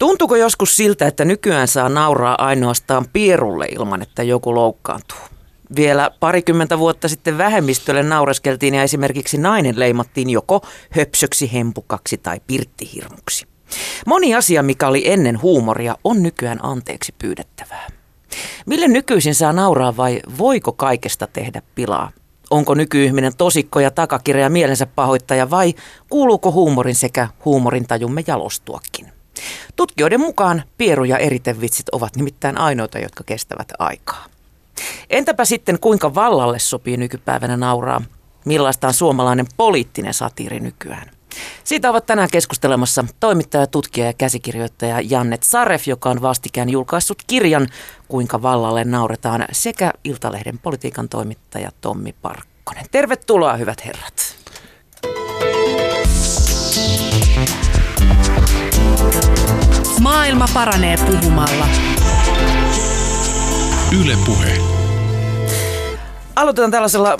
Tuntuuko joskus siltä, että nykyään saa nauraa ainoastaan pierulle ilman, että joku loukkaantuu? Vielä parikymmentä vuotta sitten vähemmistölle naureskeltiin ja esimerkiksi nainen leimattiin joko höpsöksi, hempukaksi tai pirttihirmuksi. Moni asia, mikä oli ennen huumoria, on nykyään anteeksi pyydettävää. Mille nykyisin saa nauraa vai voiko kaikesta tehdä pilaa? Onko nykyihminen tosikko ja takakirja mielensä pahoittaja vai kuuluuko huumorin sekä huumorintajumme jalostuakin? Tutkijoiden mukaan pieru- ja eritevitsit ovat nimittäin ainoita, jotka kestävät aikaa. Entäpä sitten kuinka vallalle sopii nykypäivänä nauraa? Millaista on suomalainen poliittinen satiiri nykyään? Siitä ovat tänään keskustelemassa toimittaja, tutkija ja käsikirjoittaja Jannet Saref, joka on vastikään julkaissut kirjan Kuinka vallalle nauretaan sekä Iltalehden politiikan toimittaja Tommi Parkkonen. Tervetuloa hyvät herrat. Maailma paranee puhumalla. Yle Puhe. Aloitetaan tällaisella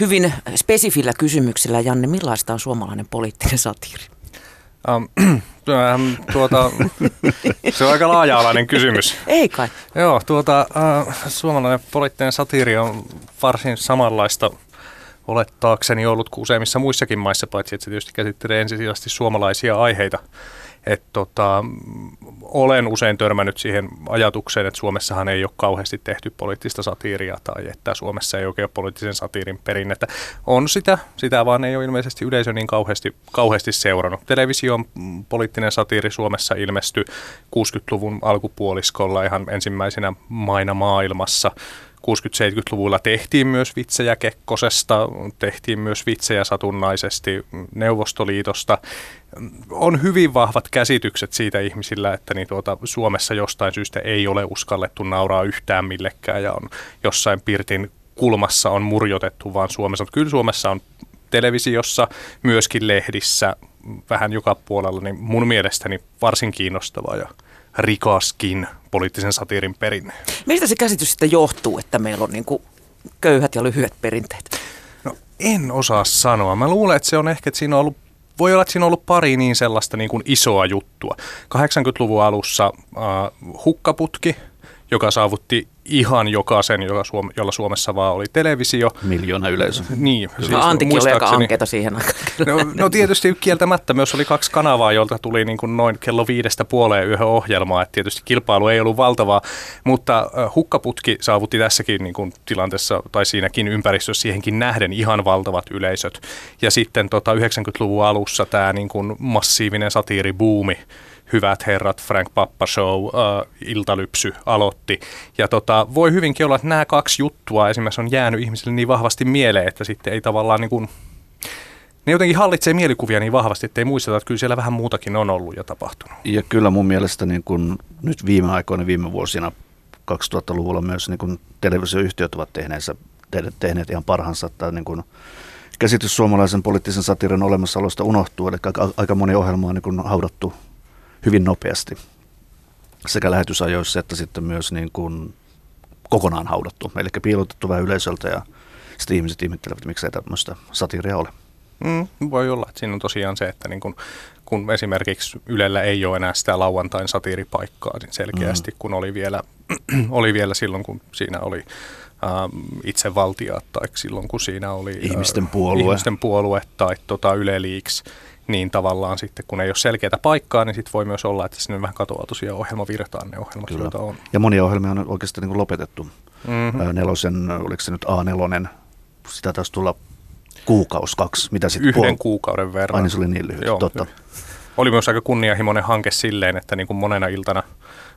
hyvin spesifillä kysymyksellä. Janne, millaista on suomalainen poliittinen satiiri? Um, tuota, se on aika laaja-alainen kysymys. Ei kai. Joo, tuota, uh, suomalainen poliittinen satiiri on varsin samanlaista olettaakseni ollut kuin useimmissa muissakin maissa, paitsi että se tietysti käsittelee ensisijaisesti suomalaisia aiheita. Et tota, olen usein törmännyt siihen ajatukseen, että Suomessahan ei ole kauheasti tehty poliittista satiiria tai että Suomessa ei oikein ole poliittisen satiirin perinnettä. On sitä, sitä vaan ei ole ilmeisesti yleisö niin kauheasti, kauheasti seurannut. Television poliittinen satiiri Suomessa ilmestyi 60-luvun alkupuoliskolla ihan ensimmäisenä maina maailmassa. 60-70-luvulla tehtiin myös vitsejä Kekkosesta, tehtiin myös vitsejä satunnaisesti Neuvostoliitosta. On hyvin vahvat käsitykset siitä ihmisillä, että niin tuota, Suomessa jostain syystä ei ole uskallettu nauraa yhtään millekään ja on jossain pirtin kulmassa on murjotettu, vaan Suomessa. Kyllä Suomessa on televisiossa, myöskin lehdissä, vähän joka puolella, niin mun mielestäni varsin kiinnostavaa ja rikaskin poliittisen satiirin perinne. Mistä se käsitys sitten johtuu, että meillä on niin kuin köyhät ja lyhyet perinteet? No en osaa sanoa. Mä luulen, että se on ehkä, että siinä on ollut voi olla, että siinä on ollut pari niin sellaista niin kuin isoa juttua. 80-luvun alussa äh, hukkaputki, joka saavutti ihan jokaisen, joka Suom- jolla Suomessa vaan oli televisio. Miljoona yleisö. Niin. Siis no, Antikin oli aika ankeita siihen aikaan. No, no tietysti kieltämättä myös oli kaksi kanavaa, jolta tuli niin kuin noin kello viidestä puoleen yhden ohjelmaa. että tietysti kilpailu ei ollut valtavaa, mutta hukkaputki saavutti tässäkin niin kuin tilanteessa tai siinäkin ympäristössä siihenkin nähden ihan valtavat yleisöt. Ja sitten tota 90-luvun alussa tämä niin kuin massiivinen satiiribuumi Hyvät herrat, Frank Pappa Show, uh, Iltalypsy aloitti. Ja tota, voi hyvinkin olla, että nämä kaksi juttua esimerkiksi on jäänyt ihmisille niin vahvasti mieleen, että sitten ei tavallaan niin kuin, ne jotenkin hallitsee mielikuvia niin vahvasti, että ei muisteta, että kyllä siellä vähän muutakin on ollut ja tapahtunut. Ja kyllä mun mielestä niin kuin nyt viime aikoina, viime vuosina, 2000-luvulla myös niin kuin televisioyhtiöt ovat tehneensä, tehneet ihan parhaansa, että niin kuin käsitys suomalaisen poliittisen satiirin olemassaolosta unohtuu, eli aika moni ohjelma on niin kuin haudattu hyvin nopeasti sekä lähetysajoissa että sitten myös niin kuin kokonaan haudattu, eli piilotettu vähän yleisöltä ja sitten ihmiset ihmettelevät, miksei tämmöistä satiiria ole. Mm, voi olla, että siinä on tosiaan se, että niin kun, kun esimerkiksi Ylellä ei ole enää sitä lauantain satiiripaikkaa niin selkeästi, mm. kun oli vielä, oli vielä silloin, kun siinä oli ähm, itsevaltiaat tai silloin, kun siinä oli ihmisten puolue, äh, ihmisten puolue tai tota, Yle Leaks, niin tavallaan sitten kun ei ole selkeää paikkaa, niin sitten voi myös olla, että sinne vähän katoaa tosiaan ohjelmavirtaan ne ohjelmat, Kyllä. joita on. Ja monia ohjelmia on oikeasti niin lopetettu. Mm-hmm. Nelosen, oliko se nyt A4, sitä taisi tulla kuukausi, kaksi, mitä sitten Yhden puol- kuukauden verran. Aina se oli niin lyhyt, Joo. totta. Oli myös aika kunnianhimoinen hanke silleen, että niin kuin monena iltana,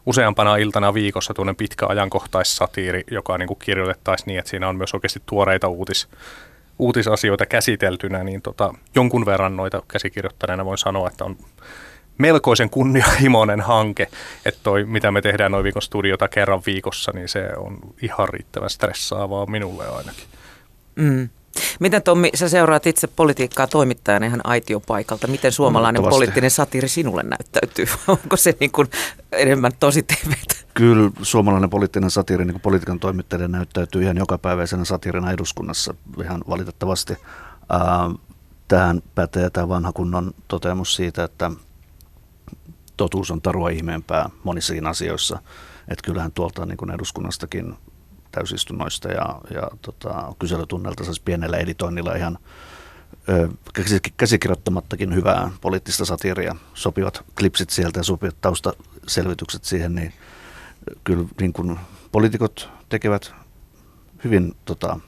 useampana iltana viikossa tuonne pitkä ajankohtaissatiiri, joka niin kuin kirjoitettaisiin niin, että siinä on myös oikeasti tuoreita uutis, uutisasioita käsiteltynä, niin tota, jonkun verran noita käsikirjoittaneena voin sanoa, että on melkoisen kunnianhimoinen hanke, että toi, mitä me tehdään noin viikon studiota kerran viikossa, niin se on ihan riittävän stressaavaa minulle ainakin. Mm. Miten Tommi, sä seuraat itse politiikkaa toimittajana ihan aitiopaikalta. Miten suomalainen poliittinen satiiri sinulle näyttäytyy? Onko se niin kuin enemmän tosi TVtä? Kyllä suomalainen poliittinen satiiri niin kuin politiikan toimittajien näyttäytyy ihan jokapäiväisenä satiirina eduskunnassa ihan valitettavasti. Tähän pätee tämä vanha kunnon toteamus siitä, että totuus on tarua ihmeempää monissakin asioissa. Että kyllähän tuolta niin kuin eduskunnastakin täysistunnoista ja, ja tota, kyselytunnelta saisi pienellä editoinnilla ihan ö, käsikirjoittamattakin hyvää poliittista satiiria, sopivat klipsit sieltä ja sopivat taustaselvitykset siihen, niin kyllä niin kuin poliitikot tekevät hyvin tota,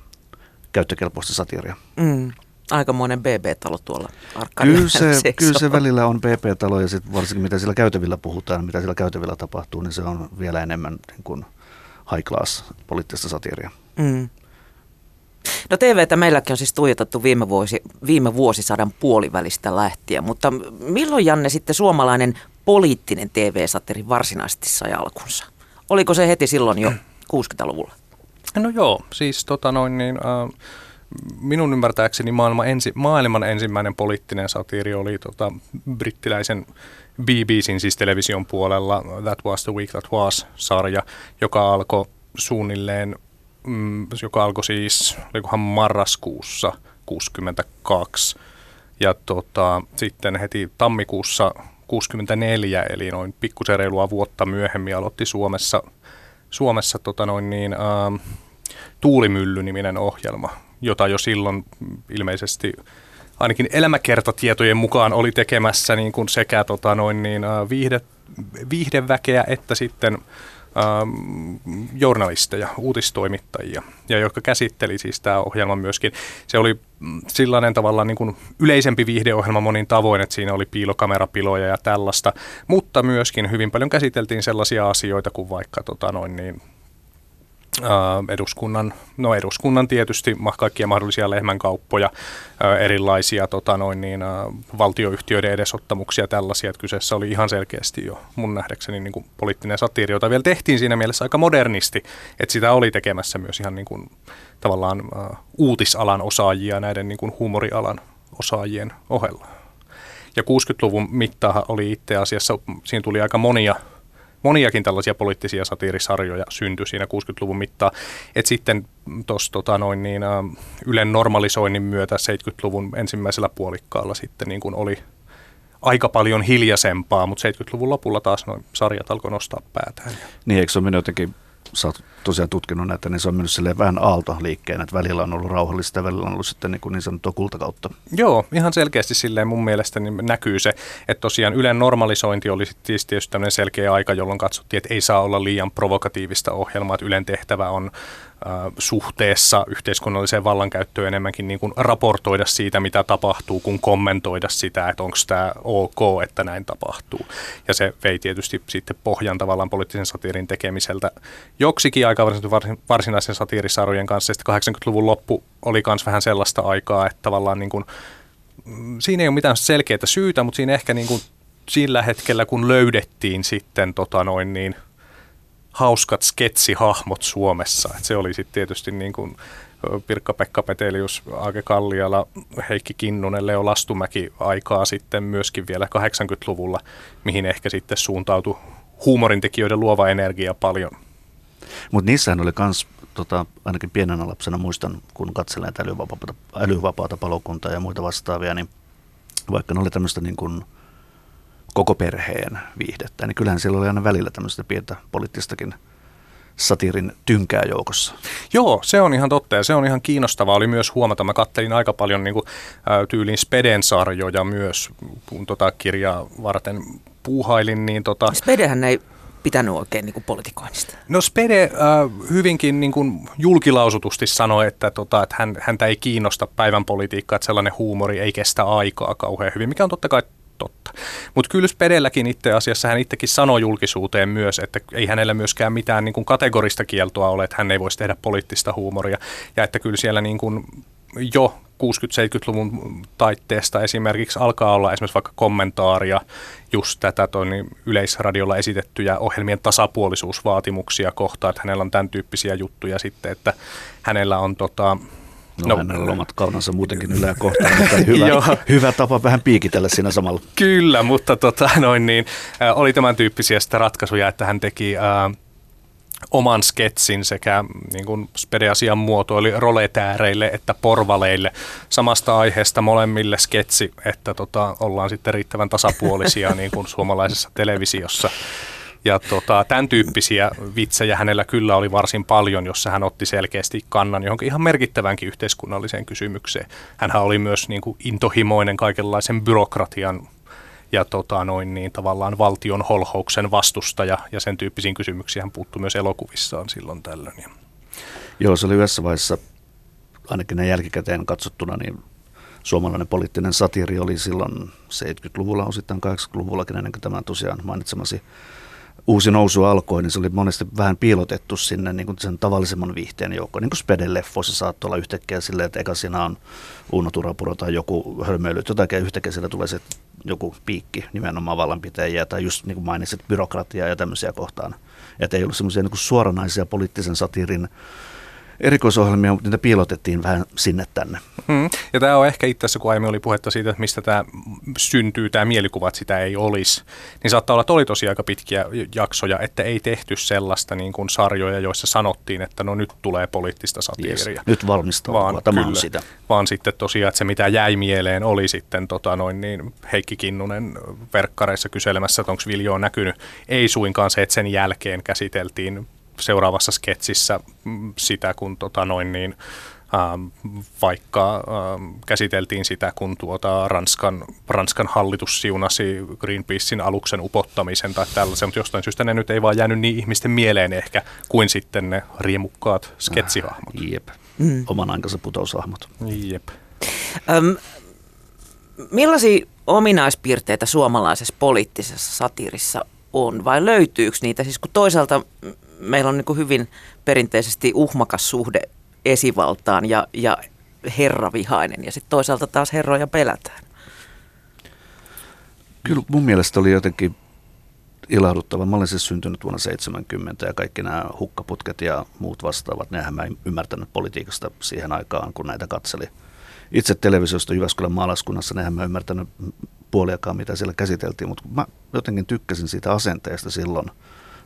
käyttökelpoista satiiria. Mm. Aikamoinen BB-talo tuolla kyllä se, kyllä se välillä on BB-talo ja sit varsinkin mitä siellä käytävillä puhutaan, mitä siellä käytävillä tapahtuu, niin se on vielä enemmän niin kuin high class poliittista satiiria. Mm. No TVtä meilläkin on siis tuijotettu viime, vuosi, viime vuosisadan puolivälistä lähtien, mutta milloin Janne sitten suomalainen poliittinen TV-satiri varsinaisesti sai alkunsa? Oliko se heti silloin jo 60-luvulla? No joo, siis tota noin niin, äh, minun ymmärtääkseni maailman, ensi, maailman ensimmäinen poliittinen satiiri oli tota, brittiläisen BBCin siis television puolella That Was the Week That Was-sarja, joka alkoi suunnilleen, mm, joka alkoi siis, olikohan marraskuussa 62 ja tota, sitten heti tammikuussa 64, eli noin pikkusen reilua vuotta myöhemmin aloitti Suomessa, Suomessa tota noin niin, äh, Tuulimylly-niminen ohjelma, jota jo silloin ilmeisesti ainakin elämäkertatietojen mukaan oli tekemässä niin kuin sekä tota noin niin, äh, viihde, viihdeväkeä että sitten ähm, journalisteja, uutistoimittajia, ja jotka käsitteli siis tämä ohjelma myöskin. Se oli mm, sellainen tavalla niin kuin yleisempi viihdeohjelma monin tavoin, että siinä oli piilokamerapiloja ja tällaista, mutta myöskin hyvin paljon käsiteltiin sellaisia asioita kuin vaikka tota noin niin, eduskunnan, no eduskunnan tietysti kaikkia mahdollisia lehmänkauppoja, erilaisia tota noin niin, valtioyhtiöiden edesottamuksia tällaisia, että kyseessä oli ihan selkeästi jo mun nähdäkseni niin kuin poliittinen satiiri, jota vielä tehtiin siinä mielessä aika modernisti, että sitä oli tekemässä myös ihan niin kuin, tavallaan uutisalan osaajia näiden niin kuin huumorialan osaajien ohella. Ja 60-luvun mittaa oli itse asiassa, siinä tuli aika monia moniakin tällaisia poliittisia satiirisarjoja syntyi siinä 60-luvun mittaan. Et sitten tuossa tota noin niin, ä, Ylen normalisoinnin myötä 70-luvun ensimmäisellä puolikkaalla sitten niin kuin oli aika paljon hiljaisempaa, mutta 70-luvun lopulla taas noin sarjat alkoi nostaa päätään. Niin, eikö se ole jotenkin sä oot tosiaan tutkinut näitä, niin se on mennyt vähän aaltoliikkeen, että välillä on ollut rauhallista ja välillä on ollut sitten niin, kuin niin sanottua kultakautta. Joo, ihan selkeästi silleen mun mielestä niin näkyy se, että tosiaan Ylen normalisointi oli siis tietysti tämmöinen selkeä aika, jolloin katsottiin, että ei saa olla liian provokatiivista ohjelmaa, että Ylen tehtävä on suhteessa yhteiskunnalliseen vallankäyttöön enemmänkin niin kuin raportoida siitä, mitä tapahtuu, kun kommentoida sitä, että onko tämä ok, että näin tapahtuu. Ja se vei tietysti sitten pohjan tavallaan poliittisen satiirin tekemiseltä joksikin aikaa varsinaisen satiirisarjojen kanssa. Sitten 80-luvun loppu oli myös vähän sellaista aikaa, että tavallaan niin kuin, mm, siinä ei ole mitään selkeää syytä, mutta siinä ehkä niin kuin sillä hetkellä, kun löydettiin sitten tota noin niin, hauskat sketsihahmot Suomessa. Et se oli sitten tietysti niin kuin Pirkka-Pekka Petelius, Aake Kalliala, Heikki Kinnunen, Leo Lastumäki aikaa sitten myöskin vielä 80-luvulla, mihin ehkä sitten suuntautui huumorintekijöiden luova energia paljon. Mutta niissähän oli myös, tota, ainakin pienenä lapsena muistan, kun katselen älyvapaata, älyvapaata palokuntaa ja muita vastaavia, niin vaikka ne oli tämmöistä niin kuin koko perheen viihdettä, niin kyllähän siellä oli aina välillä tämmöistä pientä poliittistakin satiirin tynkää joukossa. Joo, se on ihan totta ja se on ihan kiinnostavaa. Oli myös huomata, mä kattelin aika paljon niin kuin, ä, tyylin Speden sarjoja myös, kun tota kirjaa varten puuhailin. Niin tota... Spedehän ei pitänyt oikein niin kuin politikoinnista? No Spede äh, hyvinkin niin kuin julkilausutusti sanoi, että, tota, että hän, häntä ei kiinnosta päivän politiikka, että sellainen huumori ei kestä aikaa kauhean hyvin, mikä on totta kai totta. Mutta kyllä Spedelläkin itse asiassa hän itsekin sanoi julkisuuteen myös, että ei hänellä myöskään mitään niin kuin kategorista kieltoa ole, että hän ei voisi tehdä poliittista huumoria. Ja että kyllä siellä niin kuin jo 60-70-luvun taitteesta esimerkiksi alkaa olla esimerkiksi vaikka kommentaaria just tätä toi, niin yleisradiolla esitettyjä ohjelmien tasapuolisuusvaatimuksia kohtaan, että hänellä on tämän tyyppisiä juttuja sitten, että hänellä on tota, No, no hänellä omat kaunansa muutenkin ylää kohtaan, mutta hyvä, hyvä tapa vähän piikitellä siinä samalla. Kyllä, mutta tota, noin niin, äh, oli tämän tyyppisiä sitä ratkaisuja, että hän teki äh, oman sketsin sekä niin kuin Spede-asian muotoili roletääreille että porvaleille samasta aiheesta molemmille sketsi, että tota, ollaan sitten riittävän tasapuolisia niin kuin suomalaisessa televisiossa. Ja tota, tämän tyyppisiä vitsejä hänellä kyllä oli varsin paljon, jossa hän otti selkeästi kannan johonkin ihan merkittävänkin yhteiskunnalliseen kysymykseen. Hänhän oli myös niin kuin intohimoinen kaikenlaisen byrokratian ja tota, noin niin, tavallaan valtion holhouksen vastustaja ja sen tyyppisiin kysymyksiin hän puuttui myös elokuvissaan silloin tällöin. Joo, se oli yhdessä vaiheessa, ainakin ne jälkikäteen katsottuna, niin suomalainen poliittinen satiiri oli silloin 70-luvulla, osittain 80-luvullakin, ennen kuin tämä tosiaan mainitsemasi uusi nousu alkoi, niin se oli monesti vähän piilotettu sinne niin kuin sen tavallisemman viihteen joukkoon. Niin kuin Speden-leffoissa saattoi olla yhtäkkiä silleen, että eka siinä on Uno Turapuro tai joku hölmöily, jotakin yhtäkkiä siellä tulee se joku piikki nimenomaan vallanpitäjiä tai just niin kuin mainitsit byrokratiaa ja tämmöisiä kohtaan. Että ei ollut semmoisia niin suoranaisia poliittisen satiirin erikoisohjelmia, mutta niitä piilotettiin vähän sinne tänne. Hmm. Ja tämä on ehkä itse asiassa, kun aiemmin oli puhetta siitä, että mistä tämä syntyy, tämä mielikuva, että sitä ei olisi, niin saattaa olla, että oli tosi aika pitkiä jaksoja, että ei tehty sellaista niin kuin sarjoja, joissa sanottiin, että no nyt tulee poliittista satiiria. Yes. Nyt valmistautua, tämä kyllä, on sitä. Vaan sitten tosiaan, että se mitä jäi mieleen oli sitten tota noin, niin Heikki Kinnunen verkkareissa kyselemässä, että onko Viljo näkynyt. Ei suinkaan se, että sen jälkeen käsiteltiin seuraavassa sketsissä mm, sitä, kun tota noin niin, vaikka käsiteltiin sitä, kun tuota Ranskan, Ranskan hallitus siunasi Greenpeacein aluksen upottamisen tai tällaisen, mutta jostain syystä ne nyt ei vaan jäänyt niin ihmisten mieleen ehkä kuin sitten ne riemukkaat sketsihahmot. Äh, jep, mm. oman aikansa putoushahmot. Jep. Öm, millaisia ominaispiirteitä suomalaisessa poliittisessa satirissa on vai löytyykö niitä? Siis kun toisaalta meillä on niin hyvin perinteisesti uhmakas suhde esivaltaan ja, ja herravihainen ja sitten toisaalta taas herroja pelätään. Kyllä mun mielestä oli jotenkin ilahduttava. Mä olin siis syntynyt vuonna 70 ja kaikki nämä hukkaputket ja muut vastaavat, nehän mä en ymmärtänyt politiikasta siihen aikaan, kun näitä katseli. Itse televisiosta Jyväskylän maalaiskunnassa, nehän mä ymmärtänyt puoliakaan, mitä siellä käsiteltiin, mutta mä jotenkin tykkäsin siitä asenteesta silloin –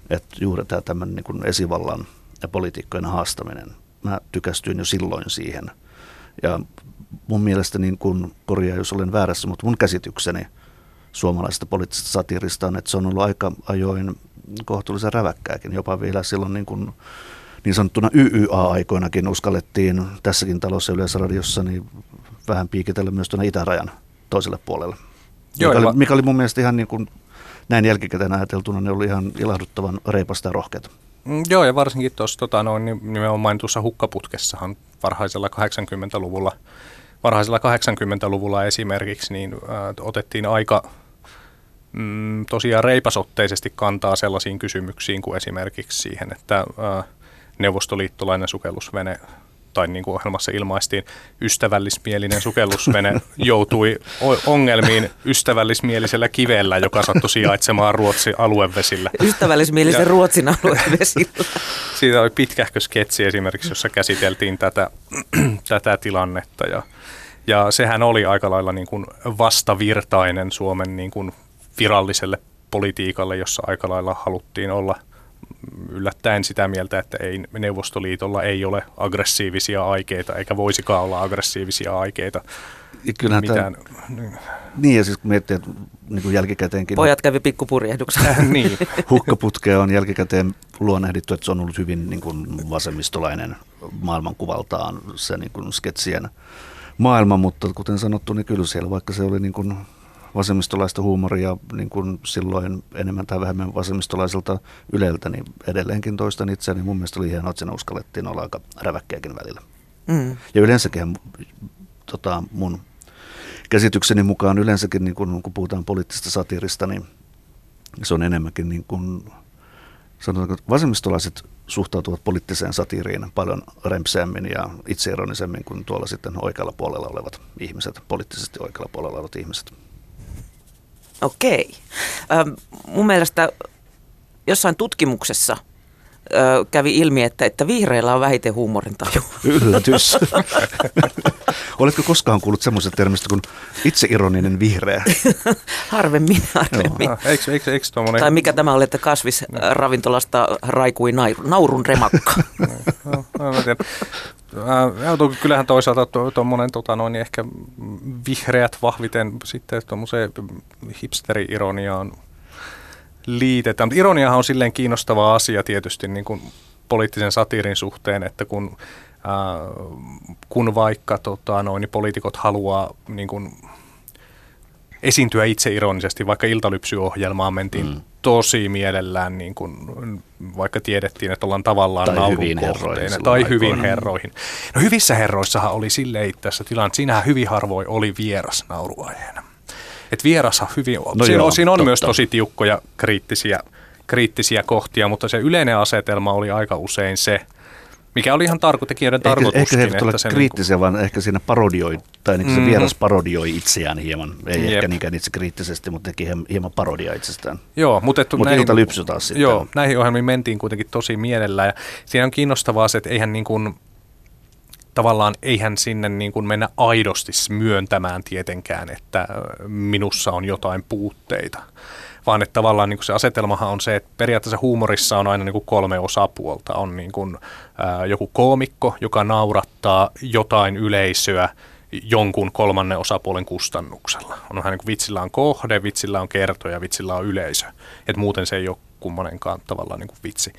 että juuri tämä tämmöinen niin esivallan ja poliitikkojen haastaminen, mä tykästyin jo silloin siihen. Ja mun mielestä, niin kuin, korjaa jos olen väärässä, mutta mun käsitykseni suomalaisesta poliittisesta satiirista on, että se on ollut aika ajoin kohtuullisen räväkkääkin. Jopa vielä silloin niin, kuin, niin sanottuna YYA-aikoinakin uskallettiin tässäkin talossa Yleisradiossa niin vähän piikitellä myös tuonne itärajan toiselle puolelle. Joo, mikä, oli, mikä oli mun mielestä ihan niin kuin näin jälkikäteen ajateltuna ne oli ihan ilahduttavan reipasta ja rohkeita. Mm, joo, ja varsinkin tuossa tota, noin, nimenomaan mainitussa hukkaputkessahan varhaisella 80-luvulla, varhaisella 80-luvulla esimerkiksi, niin äh, otettiin aika mm, tosiaan reipasotteisesti kantaa sellaisiin kysymyksiin kuin esimerkiksi siihen, että äh, neuvostoliittolainen sukellusvene tai niin kuin ohjelmassa ilmaistiin, ystävällismielinen sukellusvene joutui ongelmiin ystävällismielisellä kivellä, joka sattui sijaitsemaan Ruotsin aluevesillä. Ystävällismielisen ja, Ruotsin aluevesillä. Siitä oli pitkähkö sketsi esimerkiksi, jossa käsiteltiin tätä, tätä tilannetta ja, ja sehän oli aika lailla niin kuin vastavirtainen Suomen niin kuin viralliselle politiikalle, jossa aika lailla haluttiin olla – yllättäen sitä mieltä, että ei, Neuvostoliitolla ei ole aggressiivisia aikeita, eikä voisikaan olla aggressiivisia aikeita. Kyllähän mitään. Tämä, niin ja siis kun miettii, että niin kuin jälkikäteenkin... Pojat kävi pikkupurjehduksen. niin. Hukkaputkea on jälkikäteen luonnehdittu, että se on ollut hyvin niin kuin vasemmistolainen maailmankuvaltaan se niin kuin sketsien maailma, mutta kuten sanottu, niin kyllä siellä vaikka se oli niin kuin vasemmistolaista huumoria niin kuin silloin enemmän tai vähemmän vasemmistolaiselta Yleltä, niin edelleenkin toistan itseäni. Mun mielestä oli hienoa, että sen uskallettiin olla aika räväkkiäkin välillä. Mm. Ja yleensäkin tota, mun käsitykseni mukaan yleensäkin, niin kun, kun puhutaan poliittisesta satirista, niin se on enemmänkin niin kuin, sanotaanko, vasemmistolaiset suhtautuvat poliittiseen satiiriin paljon rempseämmin ja itseironisemmin kuin tuolla sitten oikealla puolella olevat ihmiset, poliittisesti oikealla puolella olevat ihmiset. Okei. Ähm, mun mielestä jossain tutkimuksessa ö, kävi ilmi, että, että vihreillä on vähiten huumorintaju. Yllätys. Oletko koskaan kuullut semmoisesta termistä kuin itseironinen vihreä? harvemmin, harvemmin. No, eikö, eikö, eikö tommonen... Tai mikä tämä oli, että kasvisravintolasta raikui naurun remakka. no, no, tiedän. Äh, kyllähän toisaalta tuommoinen to, tota noin, niin ehkä vihreät vahviten sitten tuommoiseen hipsteri-ironiaan liitetään. Mutta ironiahan on silleen kiinnostava asia tietysti niin kuin poliittisen satiirin suhteen, että kun, äh, kun vaikka tota, noin, niin poliitikot haluaa niin kuin, esiintyä itse ironisesti, vaikka iltalypsyohjelmaan mentiin mm. tosi mielellään, niin kuin, vaikka tiedettiin, että ollaan tavallaan tai hyvin tai aikoina. hyvin herroihin. No hyvissä herroissahan oli silleen tässä tilanne, siinähän hyvin harvoin oli vieras nauruaiheena. Et vierashan hyvin, no siinä, joo, siinä on totta. myös tosi tiukkoja kriittisiä, kriittisiä kohtia, mutta se yleinen asetelma oli aika usein se, mikä oli ihan tarko, tekijöiden tarkoituskin. Ehkä, ehkä se ei ole kriittisiä, niin kuin... vaan ehkä siinä parodioi, tai niin mm-hmm. se vieras parodioi itseään hieman. Ei Jep. ehkä niinkään itse kriittisesti, mutta teki hieman parodia itsestään. Joo, mutta, että mutta näihin, lypsy taas sitten. Joo, näihin ohjelmiin mentiin kuitenkin tosi mielellä. Ja siinä on kiinnostavaa se, että eihän niin kuin, tavallaan eihän sinne niin kuin mennä aidosti myöntämään tietenkään, että minussa on jotain puutteita vaan että tavallaan niin kuin se asetelmahan on se, että periaatteessa huumorissa on aina niin kuin kolme osapuolta. On niin kuin, ää, joku koomikko, joka naurattaa jotain yleisöä jonkun kolmannen osapuolen kustannuksella. On vähän niin kuin vitsillä on kohde, vitsillä on kertoja, vitsillä on yleisö. Et muuten se ei ole kummonenkaan tavallaan niin kuin vitsi.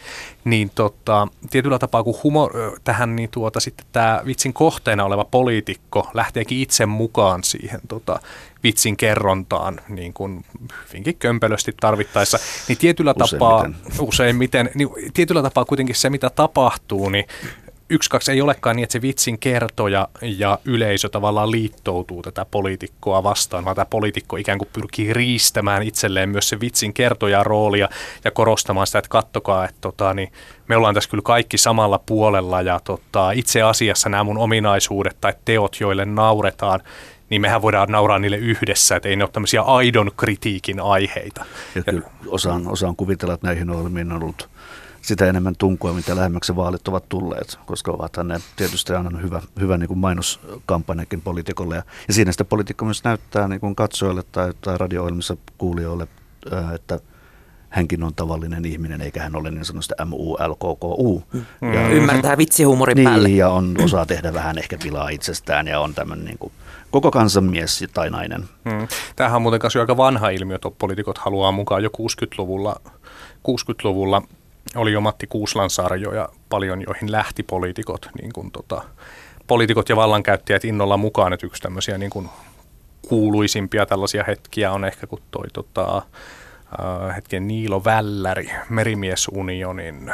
Niin tota, tietyllä tapaa, kun humor, tähän niin tuota, sitten tämä vitsin kohteena oleva poliitikko lähteekin itse mukaan siihen tota, vitsin kerrontaan niin kuin hyvinkin kömpelösti tarvittaessa, niin tietyllä tapaa, useimmiten, niin tietyllä tapaa kuitenkin se, mitä tapahtuu, niin yksi, kaksi ei olekaan niin, että se vitsin kertoja ja yleisö tavallaan liittoutuu tätä poliitikkoa vastaan, vaan tämä poliitikko ikään kuin pyrkii riistämään itselleen myös se vitsin kertoja roolia ja korostamaan sitä, että kattokaa, että tota, niin me ollaan tässä kyllä kaikki samalla puolella ja tota, itse asiassa nämä mun ominaisuudet tai teot, joille nauretaan, niin mehän voidaan nauraa niille yhdessä, että ei ne ole tämmöisiä aidon kritiikin aiheita. Ja kyllä osaan, osaan kuvitella, että näihin ohjelmiin on ollut sitä enemmän tunkua, mitä lähemmäksi vaalit ovat tulleet, koska ovathan ne tietysti aina hyvä, hyvä niin kuin mainoskampanjakin poliitikolle. Ja, ja siinä sitä poliitikko myös näyttää niin kuin katsojille tai, tai radio-ohjelmissa kuulijoille, että hänkin on tavallinen ihminen, eikä hän ole niin sanotusti M-U-L-K-K-U. Mm. Ja, Ymmärtää vitsihumorin niin, päälle. ja on, osaa tehdä vähän ehkä pilaa itsestään ja on tämmöinen niin kuin, koko kansan mies tai nainen. Mm. Tämähän on muuten aika vanha ilmiö, että poliitikot haluaa mukaan jo 60-luvulla 60-luvulla oli jo Matti Kuuslan sarjoja paljon, joihin lähti poliitikot, niin kuin tota, poliitikot ja vallankäyttäjät innolla mukaan. Että yksi tämmöisiä niin kuin kuuluisimpia tällaisia hetkiä on ehkä, kun toi tota, äh, hetken Niilo Välläri, Merimiesunionin,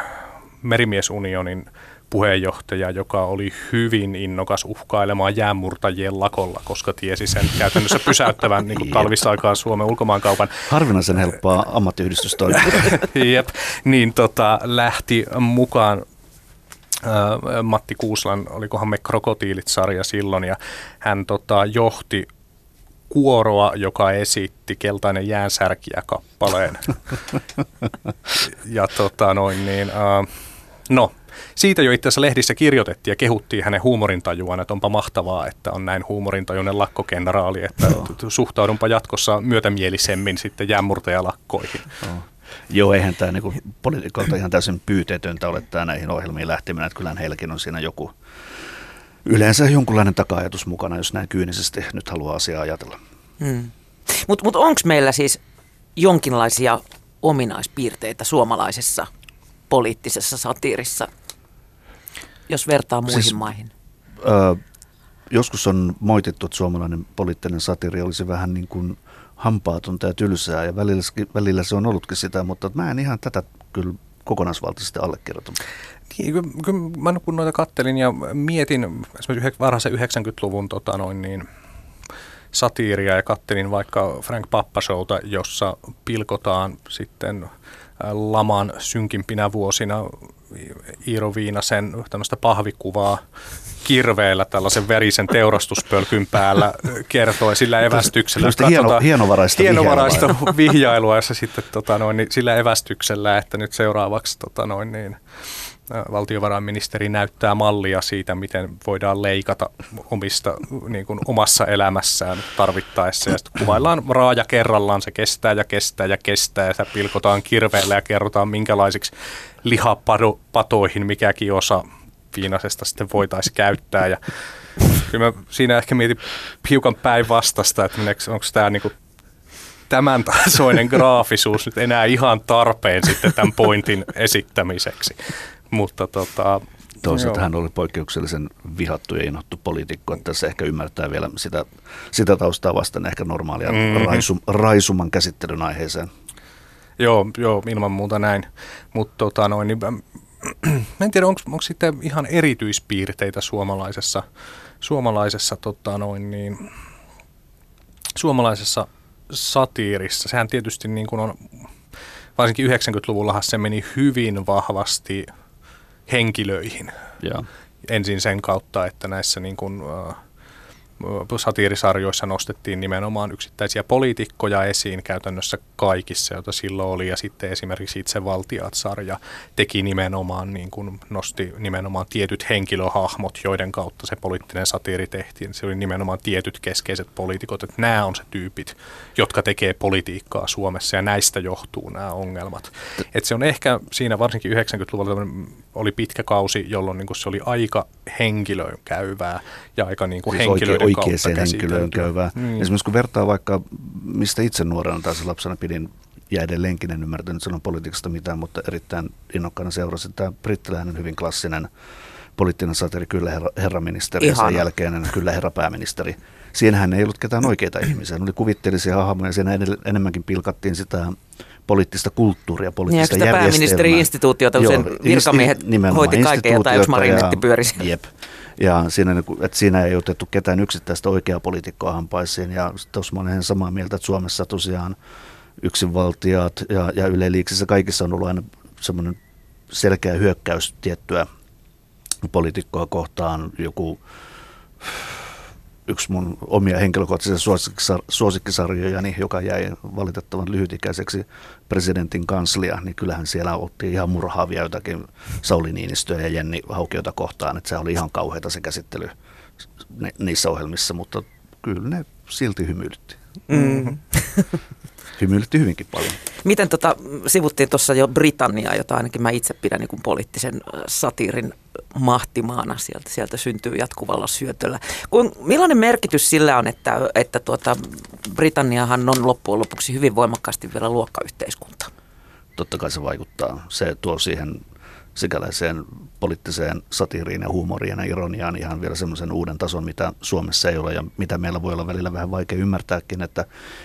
Merimiesunionin puheenjohtaja, joka oli hyvin innokas uhkailemaan jäänmurtajien lakolla, koska tiesi sen käytännössä pysäyttävän niin kuin talvisaikaan Suomen ulkomaankaupan. Harvinaisen helppoa ammattiyhdistystoimintaa. Jep, niin tota, lähti mukaan Matti Kuuslan, olikohan me Krokotiilit-sarja silloin, ja hän tota, johti kuoroa, joka esitti Keltainen jäänsärkiä kappaleen. ja tota noin niin, uh, no, siitä jo itse asiassa lehdissä kirjoitettiin ja kehuttiin hänen huumorintajuaan, että onpa mahtavaa, että on näin huumorintajuinen lakkokenraali, että suhtaudunpa jatkossa myötämielisemmin sitten jämmurtajalakkoihin. Oh. Joo, eihän tämä niinku poliitikolta ihan täysin pyyteetöntä ole tämä näihin ohjelmiin lähteminen, että kyllähän heilläkin on siinä joku yleensä jonkunlainen taka-ajatus mukana, jos näin kyynisesti nyt haluaa asiaa ajatella. Hmm. Mutta mut, onko meillä siis jonkinlaisia ominaispiirteitä suomalaisessa poliittisessa satiirissa, jos vertaa muihin siis, maihin? Ö, joskus on moitettu, että suomalainen poliittinen satiiri olisi vähän niin kuin hampaatonta ja tylsää, ja välillä, välillä se on ollutkin sitä, mutta mä en ihan tätä kyllä kokonaisvaltaisesti allekirjoita. Niin, kyllä mä kun noita kattelin ja mietin esimerkiksi varhaisen 90-luvun tota noin niin, satiiria ja kattelin vaikka Frank Pappashowta, jossa pilkotaan sitten laman synkimpinä vuosina Iiro Viinasen tämmöistä pahvikuvaa kirveellä tällaisen verisen teurastuspölkyn päällä kertoi sillä evästyksellä. Hieno, hienovaraista, hienovaraista vihjailua. vihjailua, jossa sitten tota noin, niin sillä evästyksellä, että nyt seuraavaksi tota noin, niin, valtiovarainministeri näyttää mallia siitä, miten voidaan leikata omista, niin kuin omassa elämässään tarvittaessa. Ja sitten kuvaillaan raaja kerrallaan, se kestää ja kestää ja kestää, ja pilkotaan kirveellä ja kerrotaan minkälaisiksi lihapatoihin mikäkin osa viinasesta sitten voitaisiin käyttää. Ja kyllä mä siinä ehkä mietin hiukan päinvastasta, että onko tämä niinku tämän tasoinen graafisuus nyt enää ihan tarpeen sitten tämän pointin esittämiseksi. Mutta tota, Toisaalta hän oli poikkeuksellisen vihattu ja inhottu poliitikko, että tässä ehkä ymmärtää vielä sitä, sitä taustaa vasten ehkä normaalia mm-hmm. raisum, raisuman käsittelyn aiheeseen. Joo, joo, ilman muuta näin. Mutta tota noin, niin, mä en tiedä, onko sitten ihan erityispiirteitä suomalaisessa, suomalaisessa, tota noin, niin, suomalaisessa satiirissa. Sehän tietysti niin kuin on, varsinkin 90-luvullahan se meni hyvin vahvasti henkilöihin. Ja. Ensin sen kautta, että näissä niin kuin, uh, satiirisarjoissa nostettiin nimenomaan yksittäisiä poliitikkoja esiin käytännössä kaikissa, joita silloin oli. Ja sitten esimerkiksi itse Valtiat-sarja teki nimenomaan, niin kuin nosti nimenomaan tietyt henkilöhahmot, joiden kautta se poliittinen satiiri tehtiin. Se oli nimenomaan tietyt keskeiset poliitikot, että nämä on se tyypit, jotka tekee politiikkaa Suomessa ja näistä johtuu nämä ongelmat. Että se on ehkä siinä varsinkin 90-luvulla oli pitkä kausi, jolloin niin kuin se oli aika henkilöön käyvää ja aika niin kuin siis henkilöiden oikeaan henkilöön käyvää. Mm. Esimerkiksi kun vertaa vaikka, mistä itse nuorena tai lapsena pidin ja edelleenkin en ymmärtänyt sanon politiikasta mitään, mutta erittäin innokkaana seurasin. Tämä brittiläinen hyvin klassinen poliittinen satiri, kyllä herra, herra ministeri, Ihana. ja sen jälkeinen kyllä herra pääministeri. Siinähän ei ollut ketään oikeita ihmisiä, ne oli kuvitteellisia hahmoja, siinä enemmänkin pilkattiin sitä poliittista kulttuuria, poliittista niin, järjestelmää. pääministeri-instituutiota, kun sen virkamiehet hoiti kaiken, jota yksi marinetti pyörisi. Jep. Ja siinä, niinku, että siinä ei otettu ketään yksittäistä oikeaa poliitikkoa hampaisiin. Ja tuossa olen samaa mieltä, että Suomessa tosiaan yksinvaltiaat ja, ja Yle Liiksissä kaikissa on ollut aina semmoinen selkeä hyökkäys tiettyä poliitikkoa kohtaan. Joku yksi mun omia henkilökohtaisia suosikkisarjoja, niin joka jäi valitettavan lyhytikäiseksi presidentin kanslia, niin kyllähän siellä otti ihan murhaavia jotakin Sauli Niinistöä ja Jenni Haukiota kohtaan, että se oli ihan kauheita se käsittely niissä ohjelmissa, mutta kyllä ne silti hymyilytti. Mm. hymyilytti hyvinkin paljon. Miten tota, sivuttiin tuossa jo Britanniaa, jota ainakin mä itse pidän niin poliittisen satiirin mahtimaana sieltä, sieltä syntyy jatkuvalla syötöllä. Kun, millainen merkitys sillä on, että, että tuota, Britanniahan on loppujen lopuksi hyvin voimakkaasti vielä luokkayhteiskunta? Totta kai se vaikuttaa. Se tuo siihen sikäläiseen poliittiseen satiiriin ja huumoriin ja ironiaan ihan vielä semmoisen uuden tason, mitä Suomessa ei ole ja mitä meillä voi olla välillä vähän vaikea ymmärtääkin, että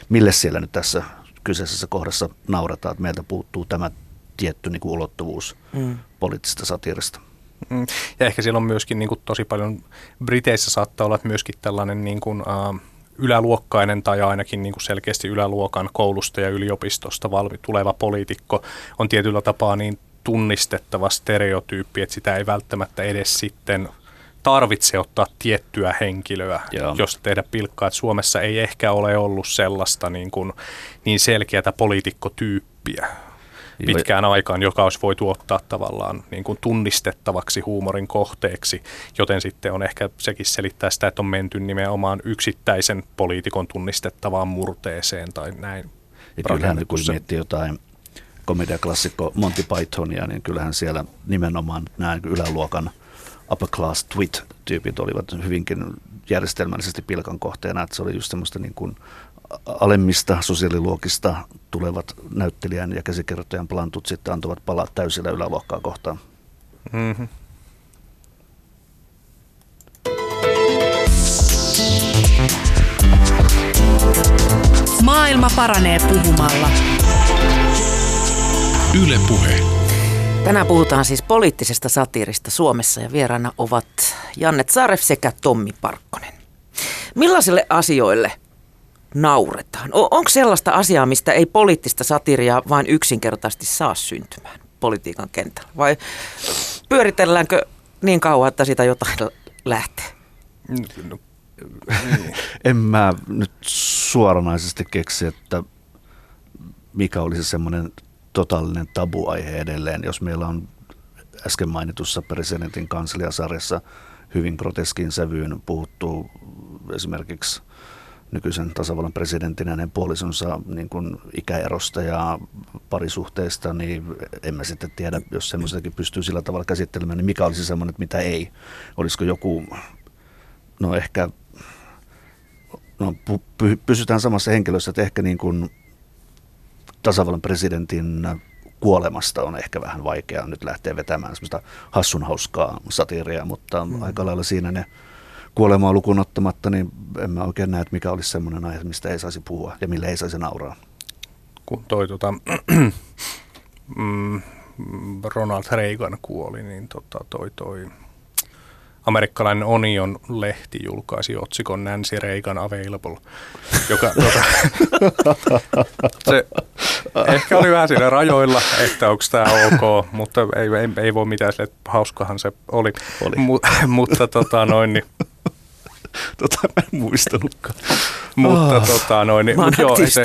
mille siellä nyt tässä kyseisessä kohdassa naurataan, että meiltä puuttuu tämä tietty niin kuin ulottuvuus mm. poliittisesta satiirista. Mm. Ja ehkä siellä on myöskin niin kuin tosi paljon, Briteissä saattaa olla myöskin tällainen niin kuin, uh, yläluokkainen tai ainakin niin kuin selkeästi yläluokan koulusta ja yliopistosta valmi, tuleva poliitikko on tietyllä tapaa niin tunnistettava stereotyyppi, että sitä ei välttämättä edes sitten tarvitse ottaa tiettyä henkilöä, Joo. jos tehdä pilkkaa. Että Suomessa ei ehkä ole ollut sellaista niin, kuin, niin selkeätä poliitikkotyyppiä pitkään aikaan, joka olisi voitu ottaa tavallaan niin kuin tunnistettavaksi huumorin kohteeksi, joten sitten on ehkä sekin selittää sitä, että on menty nimenomaan yksittäisen poliitikon tunnistettavaan murteeseen tai näin. Ja kyllähän kun miettii jotain komediaklassikko Monty Pythonia, niin kyllähän siellä nimenomaan nämä yläluokan upper class twit-tyypit olivat hyvinkin järjestelmällisesti pilkan kohteena, että se oli just semmoista niin kuin alemmista sosiaaliluokista tulevat näyttelijän ja käsikirjoittajan plantut sitten antavat palaa täysillä yläluokkaa kohtaan. Mm-hmm. Maailma paranee puhumalla. Yle Puhe. Tänään puhutaan siis poliittisesta satiirista Suomessa ja vieraana ovat Janne Zaref sekä Tommi Parkkonen. Millaisille asioille nauretaan? Onko sellaista asiaa, mistä ei poliittista satiria vain yksinkertaisesti saa syntymään? politiikan kentällä? Vai pyöritelläänkö niin kauan, että sitä jotain lähtee? No, en mä nyt suoranaisesti keksi, että mikä olisi semmoinen totaalinen tabuaihe edelleen, jos meillä on äsken mainitussa presidentin kansliasarjassa hyvin groteskin sävyyn puhuttu esimerkiksi nykyisen tasavallan presidentin hänen puolisonsa niin kuin ikäerosta ja parisuhteista, niin emme sitten tiedä, jos semmoistakin pystyy sillä tavalla käsittelemään, niin mikä olisi semmoinen, mitä ei. Olisiko joku, no ehkä, no pysytään samassa henkilössä, että ehkä niin kuin tasavallan presidentin kuolemasta on ehkä vähän vaikeaa nyt lähteä vetämään semmoista hassun hauskaa satiiria, mutta mm. aika lailla siinä ne kuolemaa lukuun ottamatta, niin en mä oikein näe, että mikä olisi semmoinen aihe, mistä ei saisi puhua ja mille ei saisi nauraa. Kun toi tota, mm, Ronald Reagan kuoli, niin tota, toi, toi amerikkalainen Onion-lehti julkaisi otsikon Nancy Reagan Available, joka tuota, se ehkä oli vähän siinä rajoilla, että onko tämä ok, mutta ei, ei, ei voi mitään, että hauskahan se oli. oli. Mu, mutta tota noin, niin, Tota mä en muistanutkaan. mutta oh. tota noin, niin, mä mut joo, se,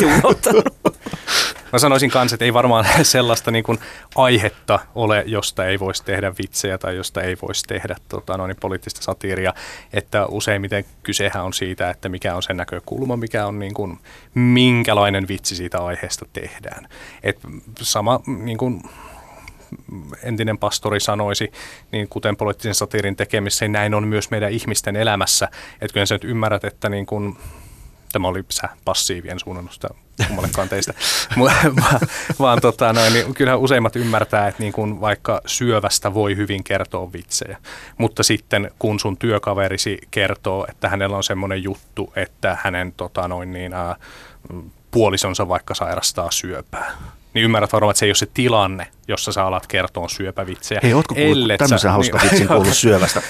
Mä sanoisin kanssa, että ei varmaan sellaista niin kuin aihetta ole, josta ei voisi tehdä vitsejä tai josta ei voisi tehdä tota, noin, poliittista satiiria. Että useimmiten kysehän on siitä, että mikä on sen näkökulma, mikä on niin kuin, minkälainen vitsi siitä aiheesta tehdään. Et sama niin kuin, entinen pastori sanoisi, niin kuten poliittisen satiirin tekemisessä, niin näin on myös meidän ihmisten elämässä. Että kyllä sä nyt ymmärrät, että niin kuin, tämä oli sä passiivien suunnannusta kummallekaan teistä, vaan, tota, noin, niin kyllähän useimmat ymmärtää, että niin kun vaikka syövästä voi hyvin kertoa vitsejä, mutta sitten kun sun työkaverisi kertoo, että hänellä on semmoinen juttu, että hänen tota, noin, niin, ää, puolisonsa vaikka sairastaa syöpää, niin ymmärrät varmaan, että se ei ole se tilanne, jossa sä alat kertoa syöpävitsejä. Hei, ootko kuullut tämmöisen hauska niin, vitsin kuullut syövästä?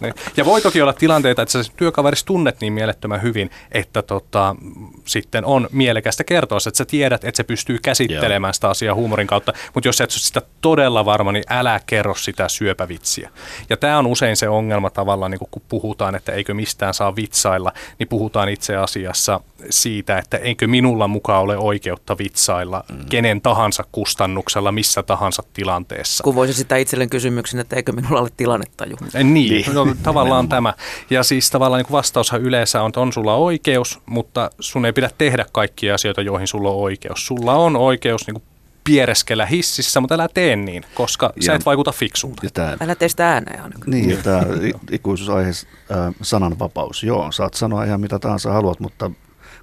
Niin. ja voi toki olla tilanteita, että sä työkaverissa tunnet niin mielettömän hyvin, että tota, sitten on mielekästä kertoa, että sä tiedät, että se pystyy käsittelemään Joo. sitä asiaa huumorin kautta, mutta jos et sitä todella varma, niin älä kerro sitä syöpävitsiä. Ja tämä on usein se ongelma tavallaan, niin kun puhutaan, että eikö mistään saa vitsailla, niin puhutaan itse asiassa siitä, että eikö minulla mukaan ole oikeutta vitsailla mm. kenen tahansa kustannuksella missä tahansa tilanteessa. Kun voisi sitä itselleen kysymyksen, että eikö minulla ole tilannetaju. Niin, niin. No, tavallaan tämä. Ja siis tavallaan niin vastaushan yleensä on, että on sulla oikeus, mutta sun ei pidä tehdä kaikkia asioita, joihin sulla on oikeus. Sulla on oikeus niin piereskellä hississä, mutta älä tee niin, koska ja, sä et vaikuta fiksulta. Tämä, älä tee sitä ääneen ainakaan. Niin, ja tämä ikuisuusaihe, äh, sananvapaus. Joo, saat sanoa ihan mitä tahansa haluat, mutta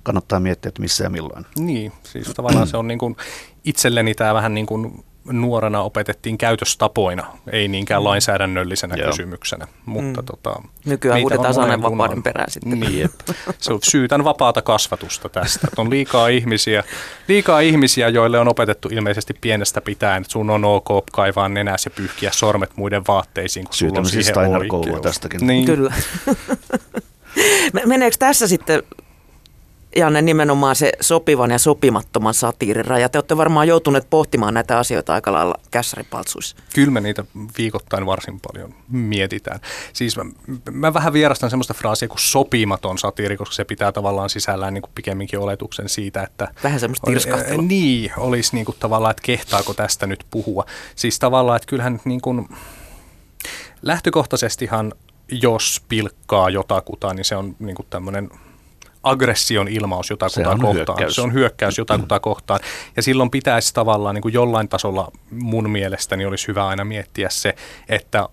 kannattaa miettiä, että missä ja milloin. Niin, siis tavallaan se on niin kuin, itselleni tämä vähän niin kuin nuorena opetettiin käytöstapoina, ei niinkään mm. lainsäädännöllisenä Joo. kysymyksenä. Mutta mm. tota, Nykyään huudetaan sananvapauden perään sitten. Niin, se on syytän vapaata kasvatusta tästä. Että on liikaa ihmisiä, liikaa ihmisiä, joille on opetettu ilmeisesti pienestä pitäen, että sun on ok kaivaa nenäs ja pyyhkiä sormet muiden vaatteisiin, kun sulla on siis siihen oikeus. tästäkin. Niin. Kyllä. Meneekö tässä sitten Janne, nimenomaan se sopivan ja sopimattoman satiirin raja. Te olette varmaan joutuneet pohtimaan näitä asioita aika lailla kässäripaltsuissa. Kyllä me niitä viikoittain varsin paljon mietitään. Siis mä, mä vähän vierastan semmoista fraasia kuin sopimaton satiiri, koska se pitää tavallaan sisällään niin kuin pikemminkin oletuksen siitä, että... Vähän semmoista tirskahtelua. Niin, olisi niin kuin tavallaan, että kehtaako tästä nyt puhua. Siis tavallaan, että kyllähän niin kuin, lähtökohtaisestihan jos pilkkaa jotakuta, niin se on niin kuin tämmöinen aggression ilmaus jotakuta kohtaan. Hyökkäys. Se on hyökkäys jotakuta kohtaan. Ja silloin pitäisi tavallaan niin kuin jollain tasolla mun mielestäni olisi hyvä aina miettiä se, että äh,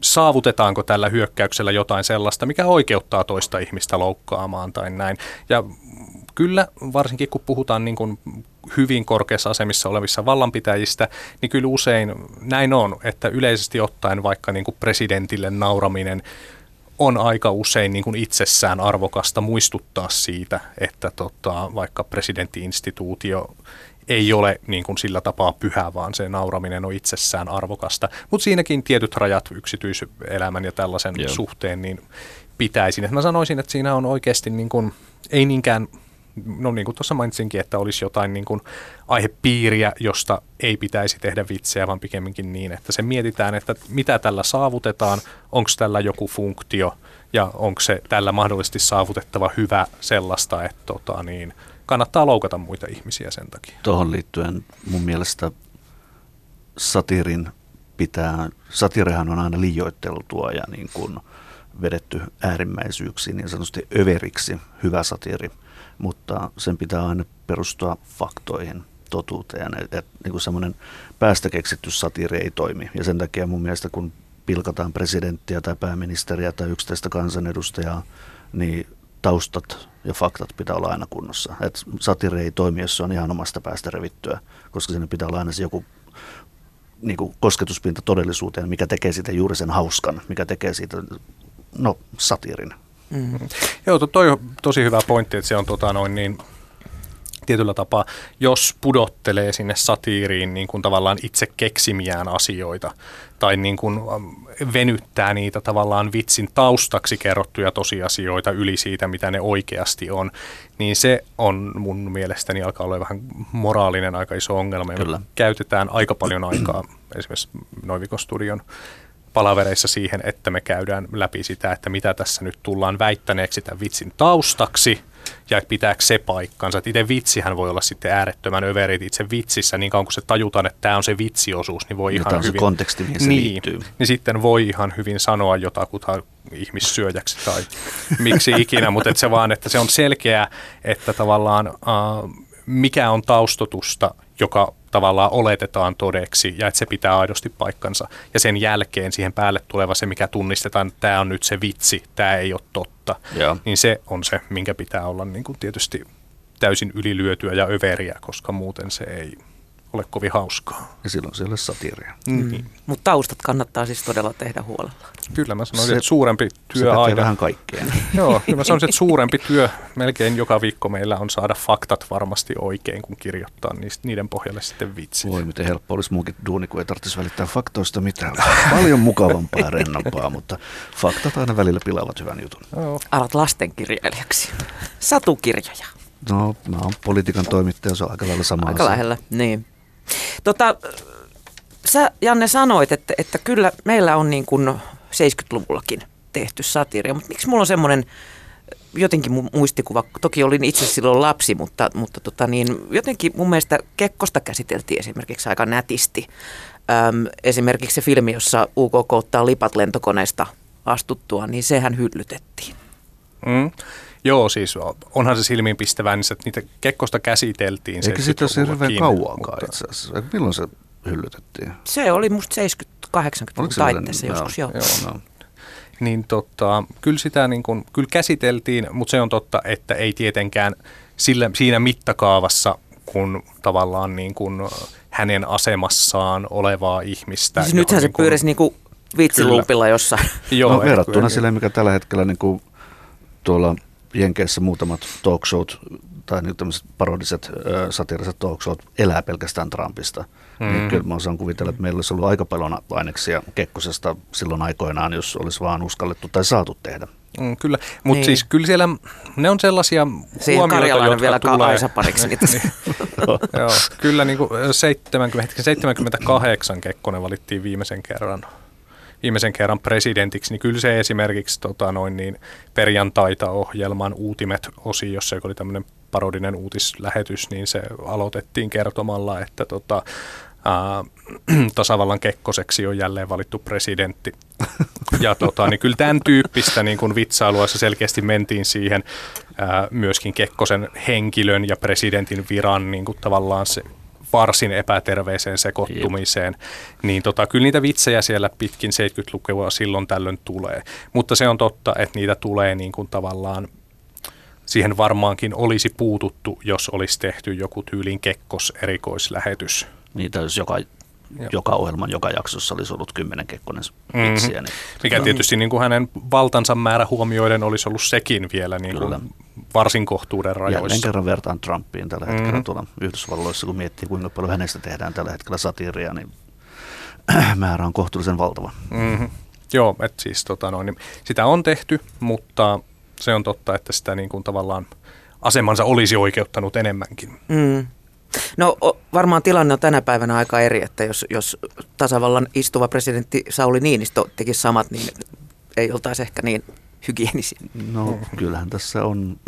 saavutetaanko tällä hyökkäyksellä jotain sellaista, mikä oikeuttaa toista ihmistä loukkaamaan tai näin. Ja kyllä, varsinkin kun puhutaan niin kuin hyvin korkeassa asemissa olevissa vallanpitäjistä, niin kyllä usein näin on, että yleisesti ottaen vaikka niin kuin presidentille nauraminen on aika usein niin kuin itsessään arvokasta muistuttaa siitä, että tota, vaikka presidenttiinstituutio ei ole niin kuin sillä tapaa pyhä, vaan se nauraminen on itsessään arvokasta. Mutta siinäkin tietyt rajat yksityiselämän ja tällaisen Joo. suhteen niin pitäisin. Et mä sanoisin, että siinä on oikeasti niin kuin, ei niinkään no niin kuin tuossa mainitsinkin, että olisi jotain niin kuin aihepiiriä, josta ei pitäisi tehdä vitsejä, vaan pikemminkin niin, että se mietitään, että mitä tällä saavutetaan, onko tällä joku funktio ja onko se tällä mahdollisesti saavutettava hyvä sellaista, että tota, niin, kannattaa loukata muita ihmisiä sen takia. Tuohon liittyen mun mielestä satirin pitää, satirihan on aina liioitteltua ja niin kuin vedetty äärimmäisyyksiin, niin sanotusti överiksi, hyvä satiri, mutta sen pitää aina perustua faktoihin, totuuteen. Et, et, niin semmoinen päästä keksitty satiri ei toimi. Ja sen takia mun mielestä, kun pilkataan presidenttiä tai pääministeriä tai yksittäistä kansanedustajaa, niin taustat ja faktat pitää olla aina kunnossa. Et satiri ei toimi, jos se on ihan omasta päästä revittyä, koska siinä pitää olla aina se joku niin kuin kosketuspinta todellisuuteen, mikä tekee siitä juuri sen hauskan, mikä tekee siitä, no, satiirin. Mm-hmm. Joo, toi on tosi hyvä pointti, että se on tota noin niin, tietyllä tapaa, jos pudottelee sinne satiiriin niin kuin tavallaan itse keksimiään asioita tai niin kuin venyttää niitä tavallaan vitsin taustaksi kerrottuja tosiasioita yli siitä, mitä ne oikeasti on, niin se on mun mielestäni alkaa olla vähän moraalinen aika iso ongelma. Kyllä. Me käytetään aika paljon aikaa esimerkiksi Noivikon studion palavereissa siihen, että me käydään läpi sitä, että mitä tässä nyt tullaan väittäneeksi tämän vitsin taustaksi – ja pitääkö se paikkansa. Että itse vitsihän voi olla sitten äärettömän överi itse vitsissä, niin kauan kun se tajutaan, että tämä on se vitsiosuus, niin voi ja ihan hyvin... se konteksti, mihin se niin, liittyy. Niin sitten voi ihan hyvin sanoa jotakuta ihmissyöjäksi tai miksi ikinä, mutta että se vaan, että se on selkeää, että tavallaan uh, mikä on taustotusta, joka tavallaan oletetaan todeksi ja että se pitää aidosti paikkansa. Ja sen jälkeen siihen päälle tuleva se, mikä tunnistetaan, että tämä on nyt se vitsi, tämä ei ole totta, Joo. niin se on se, minkä pitää olla niin kuin tietysti täysin ylilyötyä ja överiä, koska muuten se ei ole kovin hauskaa. Ja silloin se ei ole satiria. Mm. Niin. Mutta taustat kannattaa siis todella tehdä huolella. Kyllä mä sanoisin, se, että suurempi työ aina. vähän kaikkeen. Joo, kyllä mä sanoisin, että suurempi työ melkein joka viikko meillä on saada faktat varmasti oikein, kun kirjoittaa niistä, niiden pohjalle sitten vitsi. Voi miten helppo olisi muukin duuni, kun ei tarvitsisi välittää faktoista mitään. Paljon mukavampaa ja rennompaa, mutta faktat aina välillä pilaavat hyvän jutun. Joo. Alat lastenkirjailijaksi. Satukirjoja. No, mä oon politiikan toimittaja, se on aika lailla sama Aika asia. lähellä, niin. Tota, sä Janne sanoit, että, että kyllä meillä on niin kuin 70-luvullakin tehty satiria, mutta miksi mulla on semmoinen jotenkin muistikuva, toki olin itse silloin lapsi, mutta, mutta tota niin, jotenkin mun mielestä Kekkosta käsiteltiin esimerkiksi aika nätisti. Öm, esimerkiksi se filmi, jossa UK ottaa lipat lentokoneesta astuttua, niin sehän hyllytettiin. Mm. Joo, siis onhan se silmiinpistävää, niin että niitä Kekkosta käsiteltiin. Eikö sitä ole hirveän kauankaan mutta... itse asiassa? Milloin se hyllytettiin? Se oli musta 70-80-luvun taitteessa joskus, joo. joo no. Niin tota, kyllä sitä niin kuin, kyllä käsiteltiin, mutta se on totta, että ei tietenkään sillä, siinä mittakaavassa, kun tavallaan niin kuin hänen asemassaan olevaa ihmistä. Siis nythän se niin pyörisi niin kuin vitsilumpilla jossain. Joo, no, verrattuna sille, mikä tällä hetkellä niin kuin tuolla Jenkeissä muutamat talk showt tai nyt tämmöiset parodiset satiriset talk showt elää pelkästään Trumpista. Mm. Niin kyllä mä osaan kuvitella, että meillä olisi ollut aika paljon aineksia Kekkosesta silloin aikoinaan, jos olisi vaan uskallettu tai saatu tehdä. Mm, kyllä, mutta niin. siis kyllä siellä ne on sellaisia Siihen huomioita, jotka vielä tulee. Aisa pariksi niitä. Joo, kyllä niin kuin 70, 78 Kekkonen valittiin viimeisen kerran viimeisen kerran presidentiksi, niin kyllä se esimerkiksi tota, noin niin, perjantaita-ohjelman Uutimet-osio, joka oli tämmöinen parodinen uutislähetys, niin se aloitettiin kertomalla, että tota, ää, tasavallan kekkoseksi on jälleen valittu presidentti. Ja tota, niin kyllä tämän tyyppistä niin kuin vitsailua se selkeästi mentiin siihen ää, myöskin Kekkosen henkilön ja presidentin viran niin kuin tavallaan se varsin epäterveeseen sekoittumiseen, Jep. niin tota, kyllä niitä vitsejä siellä pitkin 70-lukua silloin tällöin tulee. Mutta se on totta, että niitä tulee niin kuin tavallaan siihen varmaankin olisi puututtu, jos olisi tehty joku tyylin kekkos erikoislähetys. Niitä olisi joka joka ohjelman, joka jaksossa olisi ollut kymmenen Kekkonen mm-hmm. vitsiä. Niin, Mikä tietysti niin kuin hänen valtansa määrä huomioiden olisi ollut sekin vielä niin kuin varsin kohtuuden rajoissa. Jälleen kerran vertaan Trumpiin tällä hetkellä mm-hmm. tuolla Yhdysvalloissa, kun miettii kuinka paljon hänestä tehdään tällä hetkellä satiiria, niin määrä on kohtuullisen valtava. Mm-hmm. Joo, että siis tota noin, niin sitä on tehty, mutta se on totta, että sitä niin kuin tavallaan asemansa olisi oikeuttanut enemmänkin. Mm. No varmaan tilanne on tänä päivänä aika eri, että jos, jos tasavallan istuva presidentti Sauli Niinistö tekisi samat, niin ei oltaisi ehkä niin hygienisiä. No kyllähän tässä on,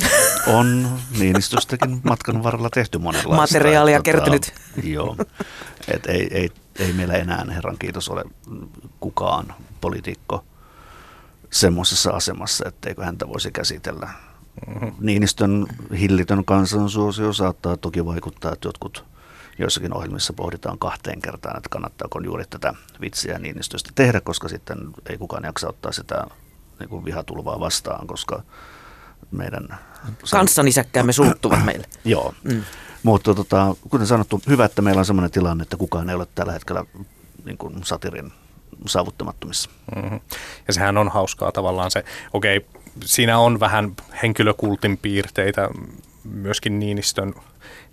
on Niinistöstäkin matkan varrella tehty monenlaista. Materiaalia tota, kertynyt. Joo, et ei, ei, ei meillä enää herran kiitos ole kukaan poliitikko semmoisessa asemassa, etteikö häntä voisi käsitellä. Niinistön hillitön kansansuosio saattaa toki vaikuttaa, että jotkut joissakin ohjelmissa pohditaan kahteen kertaan, että kannattaako juuri tätä vitsiä Niinistöstä tehdä, koska sitten ei kukaan jaksa ottaa sitä niin kuin vihatulvaa vastaan, koska meidän... Kanssanisäkkäämme suuttuvat meille. Joo. Mm. Mutta tota, kuten sanottu, hyvä, että meillä on sellainen tilanne, että kukaan ei ole tällä hetkellä niin kuin satirin saavuttamattomissa. Mm-hmm. Ja sehän on hauskaa tavallaan se, okei, okay, siinä on vähän henkilökultin piirteitä myöskin Niinistön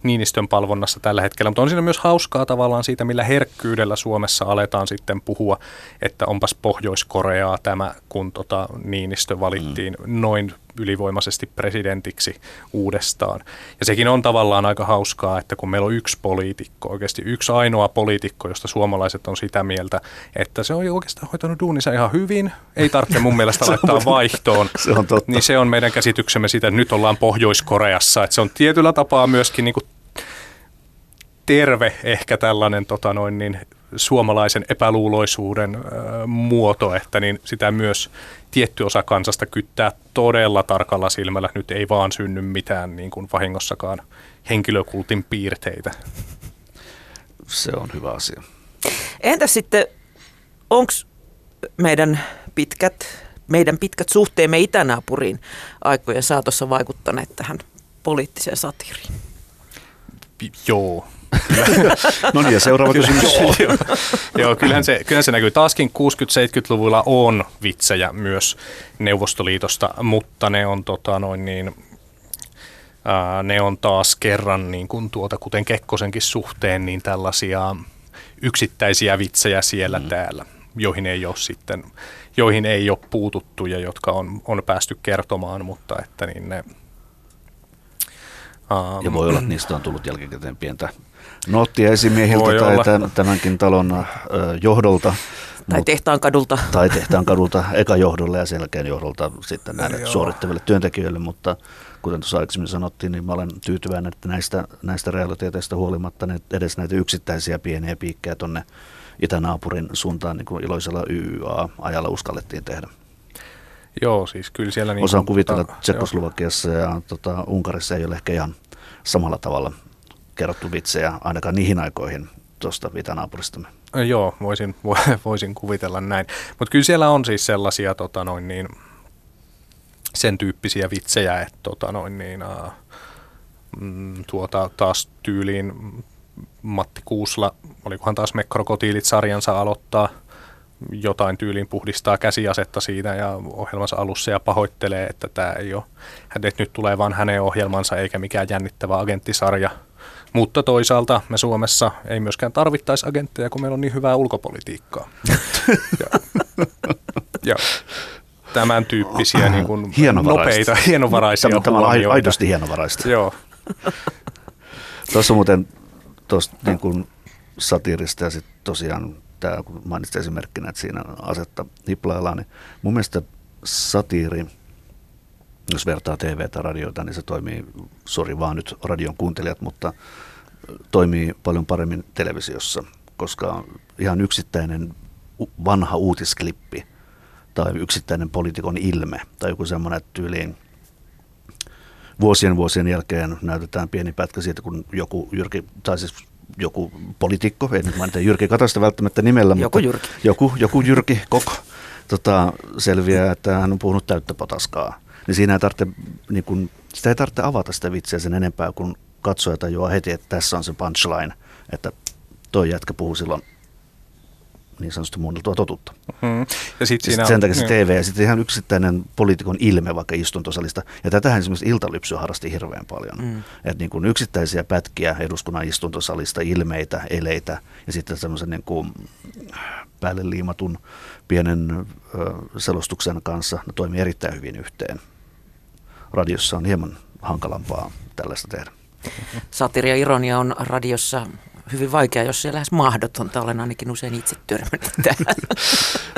Niinistön palvonnassa tällä hetkellä, mutta on siinä myös hauskaa tavallaan siitä, millä herkkyydellä Suomessa aletaan sitten puhua, että onpas Pohjois-Koreaa tämä, kun tota Niinistö valittiin mm. noin ylivoimaisesti presidentiksi uudestaan. Ja sekin on tavallaan aika hauskaa, että kun meillä on yksi poliitikko, oikeasti yksi ainoa poliitikko, josta suomalaiset on sitä mieltä, että se on oikeastaan hoitanut duunissa ihan hyvin, ei tarvitse mun mielestä laittaa vaihtoon. se on totta. Niin se on meidän käsityksemme siitä, että nyt ollaan Pohjois-Koreassa, että se on tietyllä tapaa myöskin niin kuin terve ehkä tällainen tota noin, niin, suomalaisen epäluuloisuuden ö, muoto, että niin sitä myös tietty osa kansasta kyttää todella tarkalla silmällä. Nyt ei vaan synny mitään niin kuin vahingossakaan henkilökultin piirteitä. Se on hyvä asia. Entä sitten, onko meidän pitkät, meidän pitkät suhteemme itänaapuriin aikojen saatossa vaikuttaneet tähän poliittiseen satiriin? Joo, no niin, ja seuraava kysymys. joo, joo kyllähän, se, kyllähän se näkyy. Taaskin 60-70-luvulla on vitsejä myös Neuvostoliitosta, mutta ne on tota noin niin, ää, ne on taas kerran niin kuin tuota, kuten Kekkosenkin suhteen, niin tällaisia yksittäisiä vitsejä siellä mm. täällä, joihin ei ole sitten, joihin ei ole puututtu ja jotka on, on päästy kertomaan, mutta että niin ne, Um, ja voi olla, että niistä on tullut jälkikäteen pientä noottia esimiehiltä Voi tai olla. tämänkin talon johdolta. Tai tehtaan kadulta. Tai tehtaan kadulta eka johdolle ja sen jälkeen johdolta sitten näille Joo. suorittaville työntekijöille, mutta kuten tuossa aikaisemmin sanottiin, niin mä olen tyytyväinen, että näistä, näistä realiteeteista huolimatta ne edes näitä yksittäisiä pieniä piikkejä tuonne itänaapurin suuntaan niin kuin iloisella YYA-ajalla uskallettiin tehdä. Joo, siis kyllä siellä... Niin Osaan kuvitella, että Tsekoslovakiassa ja tota, Unkarissa ei ole ehkä ihan samalla tavalla kerrottu vitsejä ainakaan niihin aikoihin tuosta itänaapuristamme. Joo, voisin, voisin kuvitella näin. Mutta kyllä siellä on siis sellaisia tota noin niin, sen tyyppisiä vitsejä, että tota noin niin, uh, tuota, taas tyyliin Matti Kuusla, olikohan taas Me Krokotiilit-sarjansa aloittaa jotain tyyliin puhdistaa käsiasetta siitä ja ohjelmansa alussa ja pahoittelee, että tämä ei ole, että nyt tulee vain hänen ohjelmansa eikä mikään jännittävä agenttisarja – mutta toisaalta me Suomessa ei myöskään tarvittaisi agentteja, kun meillä on niin hyvää ulkopolitiikkaa. ja, ja tämän tyyppisiä niin kuin nopeita, hienovaraisia Tämä, tämä on aidosti hienovaraista. Joo. Tuossa muuten tuosta niin kuin satiirista ja sitten tosiaan tämä, kun mainitsit esimerkkinä, että siinä asetta hiplaillaan, niin mun mielestä satiiri, jos vertaa TV tai radioita, niin se toimii, sori vaan nyt radion kuuntelijat, mutta toimii paljon paremmin televisiossa, koska ihan yksittäinen vanha uutisklippi tai yksittäinen poliitikon ilme tai joku semmoinen tyyliin vuosien vuosien jälkeen näytetään pieni pätkä siitä, kun joku Jyrki, tai siis joku poliitikko, ei nyt mainita Jyrki Kataista välttämättä nimellä, joku mutta Jyrki. Joku, joku Jyrki Koko tota, selviää, että hän on puhunut täyttä potaskaa. Niin siinä ei tarvitse, niin kun, sitä ei tarvitse avata sitä vitsiä sen enempää, kun katsoja tajuaa heti, että tässä on se punchline, että toi jätkä puhuu silloin niin sanotusti muunneltua totuutta. Mm. Ja sit siinä sit sen takia se niin. TV ja sitten ihan yksittäinen poliitikon ilme vaikka istuntosalista. Ja tätähän esimerkiksi Iltalypsy harrasti hirveän paljon. Mm. Että niin kuin yksittäisiä pätkiä eduskunnan istuntosalista, ilmeitä, eleitä ja sitten semmoisen niin kuin päälle liimatun pienen ö, selostuksen kanssa ne toimii erittäin hyvin yhteen radiossa on hieman hankalampaa tällaista tehdä. Satiri ja ironia on radiossa hyvin vaikea, jos se lähes mahdotonta. Olen ainakin usein itse törmännyt tähän.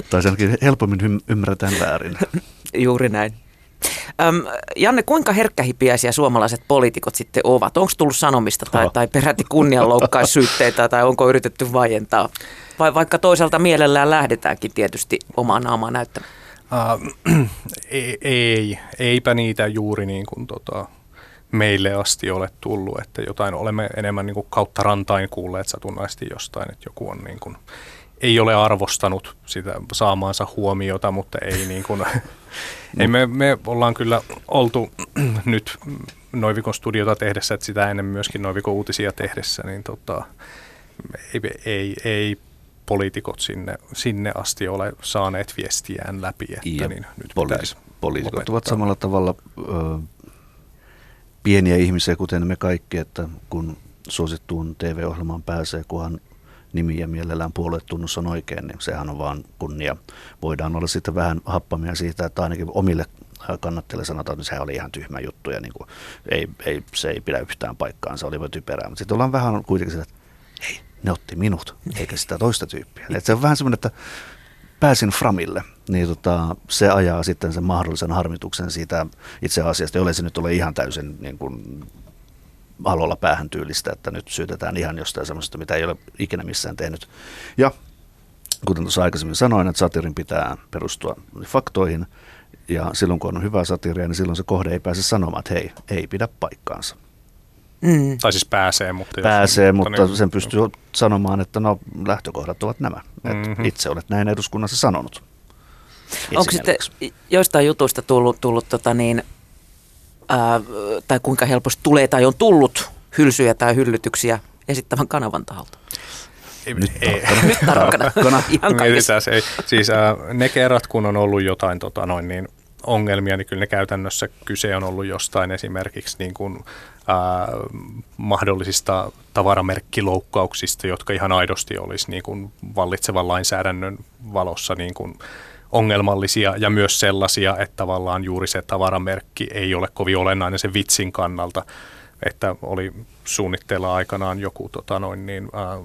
tai sen helpommin ymmärretään väärin. Juuri näin. Öm, Janne, kuinka herkkähipiäisiä suomalaiset poliitikot sitten ovat? Onko tullut sanomista tai, tai peräti kunnianloukkaissyytteitä tai onko yritetty vaientaa? Vai vaikka toisaalta mielellään lähdetäänkin tietysti omaa naamaa näyttämään? Uh, ei, ei, eipä niitä juuri niin kuin tota, meille asti ole tullut, että jotain olemme enemmän niin kuin kautta rantain kuulleet satunnaisesti jostain, että joku on niin kuin, ei ole arvostanut sitä saamaansa huomiota, mutta ei niin kuin, ei me, me ollaan kyllä oltu nyt Noivikon studiota tehdessä, että sitä ennen myöskin Noivikon uutisia tehdessä, niin tota, ei, ei, ei poliitikot sinne, sinne asti ole saaneet viestiään läpi, että ja niin nyt poliitikot, poliitikot ovat samalla tavalla ö, pieniä ihmisiä, kuten me kaikki, että kun suosittuun TV-ohjelmaan pääsee, kunhan nimi ja mielellään puoluetunnus on oikein, niin sehän on vaan kunnia. Voidaan olla sitten vähän happamia siitä, että ainakin omille kannattajille sanotaan, että sehän oli ihan tyhmä juttu ja niin kuin, ei, ei, se ei pidä yhtään paikkaan, se oli typerää. Mutta sitten ollaan vähän kuitenkin sillä, että hei, ne otti minut, eikä sitä toista tyyppiä. Et se on vähän semmoinen, että pääsin Framille, niin tota, se ajaa sitten sen mahdollisen harmituksen siitä itse asiasta, jollei se nyt ole ihan täysin niin kuin, alolla päähän tyylistä, että nyt syytetään ihan jostain semmoista, mitä ei ole ikinä missään tehnyt. Ja kuten tuossa aikaisemmin sanoin, että satirin pitää perustua faktoihin, ja silloin kun on hyvää satiria, niin silloin se kohde ei pääse sanomaan, että hei, ei pidä paikkaansa. Mm. Tai siis pääsee, mutta... Pääsee, jos, mutta niin, sen pystyy sanomaan, että no lähtökohdat ovat nämä. Mm-hmm. itse olet näin eduskunnassa sanonut. Onko sitten joistain jutuista tullut, tullut tota niin, ää, tai kuinka helposti tulee tai on tullut hylsyjä tai hyllytyksiä esittävän kanavan taholta? Nyt tarkkana. Nyt tarkkana. Ihan kaikessa. Ei. Siis äh, ne kerrat, kun on ollut jotain tota, noin, niin ongelmia, niin kyllä ne käytännössä kyse on ollut jostain esimerkiksi niin kuin, ää, mahdollisista tavaramerkkiloukkauksista, jotka ihan aidosti olisi niin kuin vallitsevan lainsäädännön valossa niin kuin ongelmallisia ja myös sellaisia, että tavallaan juuri se tavaramerkki ei ole kovin olennainen sen vitsin kannalta, että oli suunnitteilla aikanaan joku tota noin niin, ää,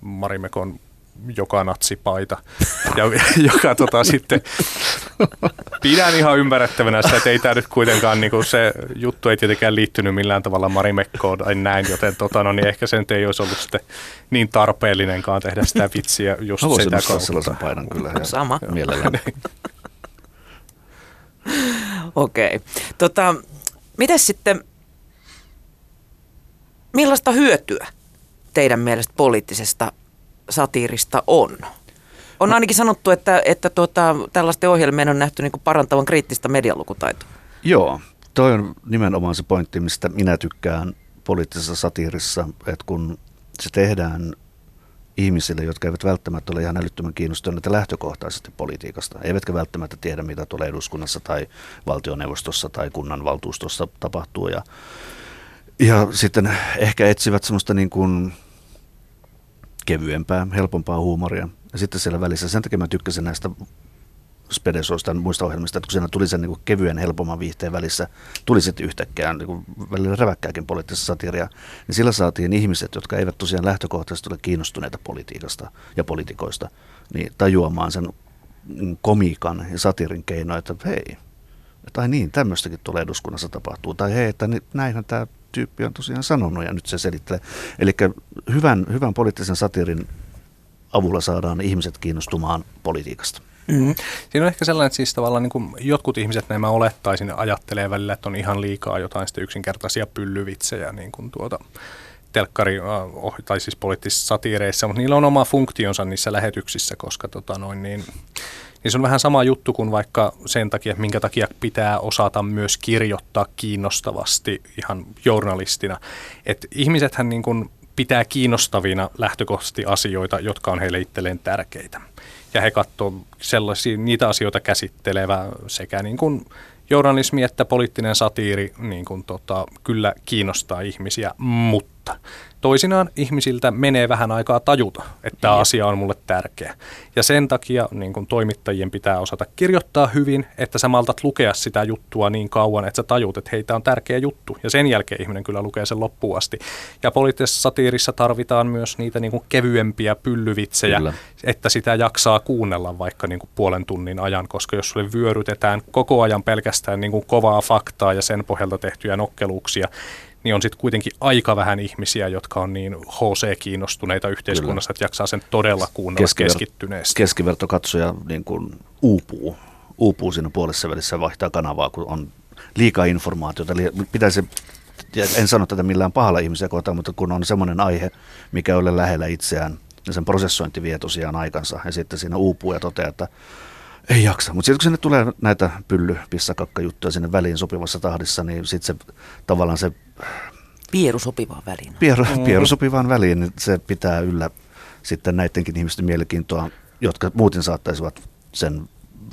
Marimekon joka natsipaita, ja, joka tota, sitten pidän ihan ymmärrettävänä sitä, että ei tämä nyt kuitenkaan niin kuin se juttu ei tietenkään liittynyt millään tavalla Marimekkoon tai näin, joten tota, no, niin ehkä sen ei olisi ollut sitten niin tarpeellinenkaan tehdä sitä vitsiä just Mä sitä kautta. sellaisen painan kyllä. Sama. Mielellään. Okei. Okay. Tota, mitäs sitten, millaista hyötyä teidän mielestä poliittisesta satiirista on? On ainakin sanottu, että, että tuota, tällaisten ohjelmien on nähty niin parantavan kriittistä medialukutaitoa. Joo, toi on nimenomaan se pointti, mistä minä tykkään poliittisessa satiirissa, että kun se tehdään ihmisille, jotka eivät välttämättä ole ihan älyttömän kiinnostuneita lähtökohtaisesti politiikasta, eivätkä välttämättä tiedä, mitä tulee eduskunnassa tai valtioneuvostossa tai kunnanvaltuustossa tapahtuu. Ja, ja sitten ehkä etsivät semmoista niin kuin kevyempää, helpompaa huumoria. Ja sitten siellä välissä, sen takia mä tykkäsin näistä Spedesoista muista ohjelmista, että kun siinä tuli sen niin kuin kevyen, helpomman viihteen välissä, tuli sitten yhtäkkiä niin kuin välillä räväkkääkin poliittista satiria, niin sillä saatiin ihmiset, jotka eivät tosiaan lähtökohtaisesti ole kiinnostuneita politiikasta ja politikoista, niin tajuamaan sen komiikan ja satirin keinoin, että hei, tai niin, tämmöistäkin tulee eduskunnassa tapahtuu, tai hei, että näinhän tämä tyyppi on tosiaan sanonut ja nyt se selittelee. Eli hyvän, hyvän poliittisen satirin avulla saadaan ihmiset kiinnostumaan politiikasta. Mm-hmm. Siinä on ehkä sellainen, että siis tavallaan niin jotkut ihmiset, näin mä olettaisin, ajattelee välillä, että on ihan liikaa jotain sitten yksinkertaisia pyllyvitsejä niin kuin tuota, telkkari, tai siis poliittisissa satiireissa, mutta niillä on oma funktionsa niissä lähetyksissä, koska tota noin, niin, niin se on vähän sama juttu kuin vaikka sen takia, että minkä takia pitää osata myös kirjoittaa kiinnostavasti ihan journalistina. Että ihmisethän niin kuin pitää kiinnostavina lähtökohtaisesti asioita, jotka on heille itselleen tärkeitä. Ja he katsovat sellaisia, niitä asioita käsittelevä sekä niin kuin journalismi että poliittinen satiiri niin kuin tota, kyllä kiinnostaa ihmisiä, mutta totta. Toisinaan ihmisiltä menee vähän aikaa tajuta, että tämä asia on mulle tärkeä. Ja sen takia niin kun toimittajien pitää osata kirjoittaa hyvin, että sä maltat lukea sitä juttua niin kauan, että sä tajut, että hei, tämä on tärkeä juttu. Ja sen jälkeen ihminen kyllä lukee sen loppuun asti. Ja poliittisessa satiirissa tarvitaan myös niitä niin kuin kevyempiä pyllyvitsejä, kyllä. että sitä jaksaa kuunnella vaikka niin kuin puolen tunnin ajan, koska jos sulle vyörytetään koko ajan pelkästään niin kuin kovaa faktaa ja sen pohjalta tehtyjä nokkeluuksia, niin on sitten kuitenkin aika vähän ihmisiä, jotka on niin HC-kiinnostuneita yhteiskunnassa, Kyllä. että jaksaa sen todella kuunnella Keskiver- keskittyneesti. Keskivertokatsoja niin kuin uupuu, uupuu siinä puolessa välissä vaihtaa kanavaa, kun on liikaa informaatiota. Pitäisi, en sano tätä millään pahalla ihmisiä kohtaan, mutta kun on semmoinen aihe, mikä ei ole lähellä itseään, niin sen prosessointi vie tosiaan aikansa. Ja sitten siinä uupuu ja toteaa, että ei jaksa. Mutta sitten kun sinne tulee näitä pylly, pissakakka juttuja sinne väliin sopivassa tahdissa, niin sitten se tavallaan se... Pieru sopivaan väliin. Pieru, mm. pieru sopivaan väliin, niin se pitää yllä sitten näidenkin ihmisten mielenkiintoa, jotka muuten saattaisivat sen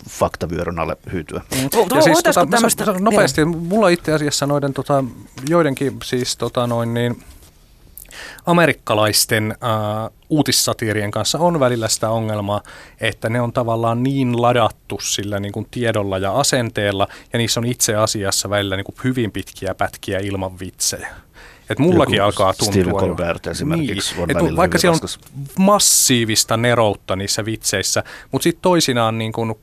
faktavyörön alle hyytyä. Mm. Ja siis, tota, tämmöistä, nopeasti, mulla itse asiassa noiden tota, joidenkin siis tota, noin niin, amerikkalaisten äh, uutissatiirien kanssa on välillä sitä ongelmaa, että ne on tavallaan niin ladattu sillä niin kuin tiedolla ja asenteella, ja niissä on itse asiassa välillä niin kuin hyvin pitkiä pätkiä ilman vitsejä. Et mullakin Joku alkaa tuntua Colbert esimerkiksi niin, on Vaikka siellä on massiivista neroutta niissä vitseissä, mutta sitten toisinaan niin kun,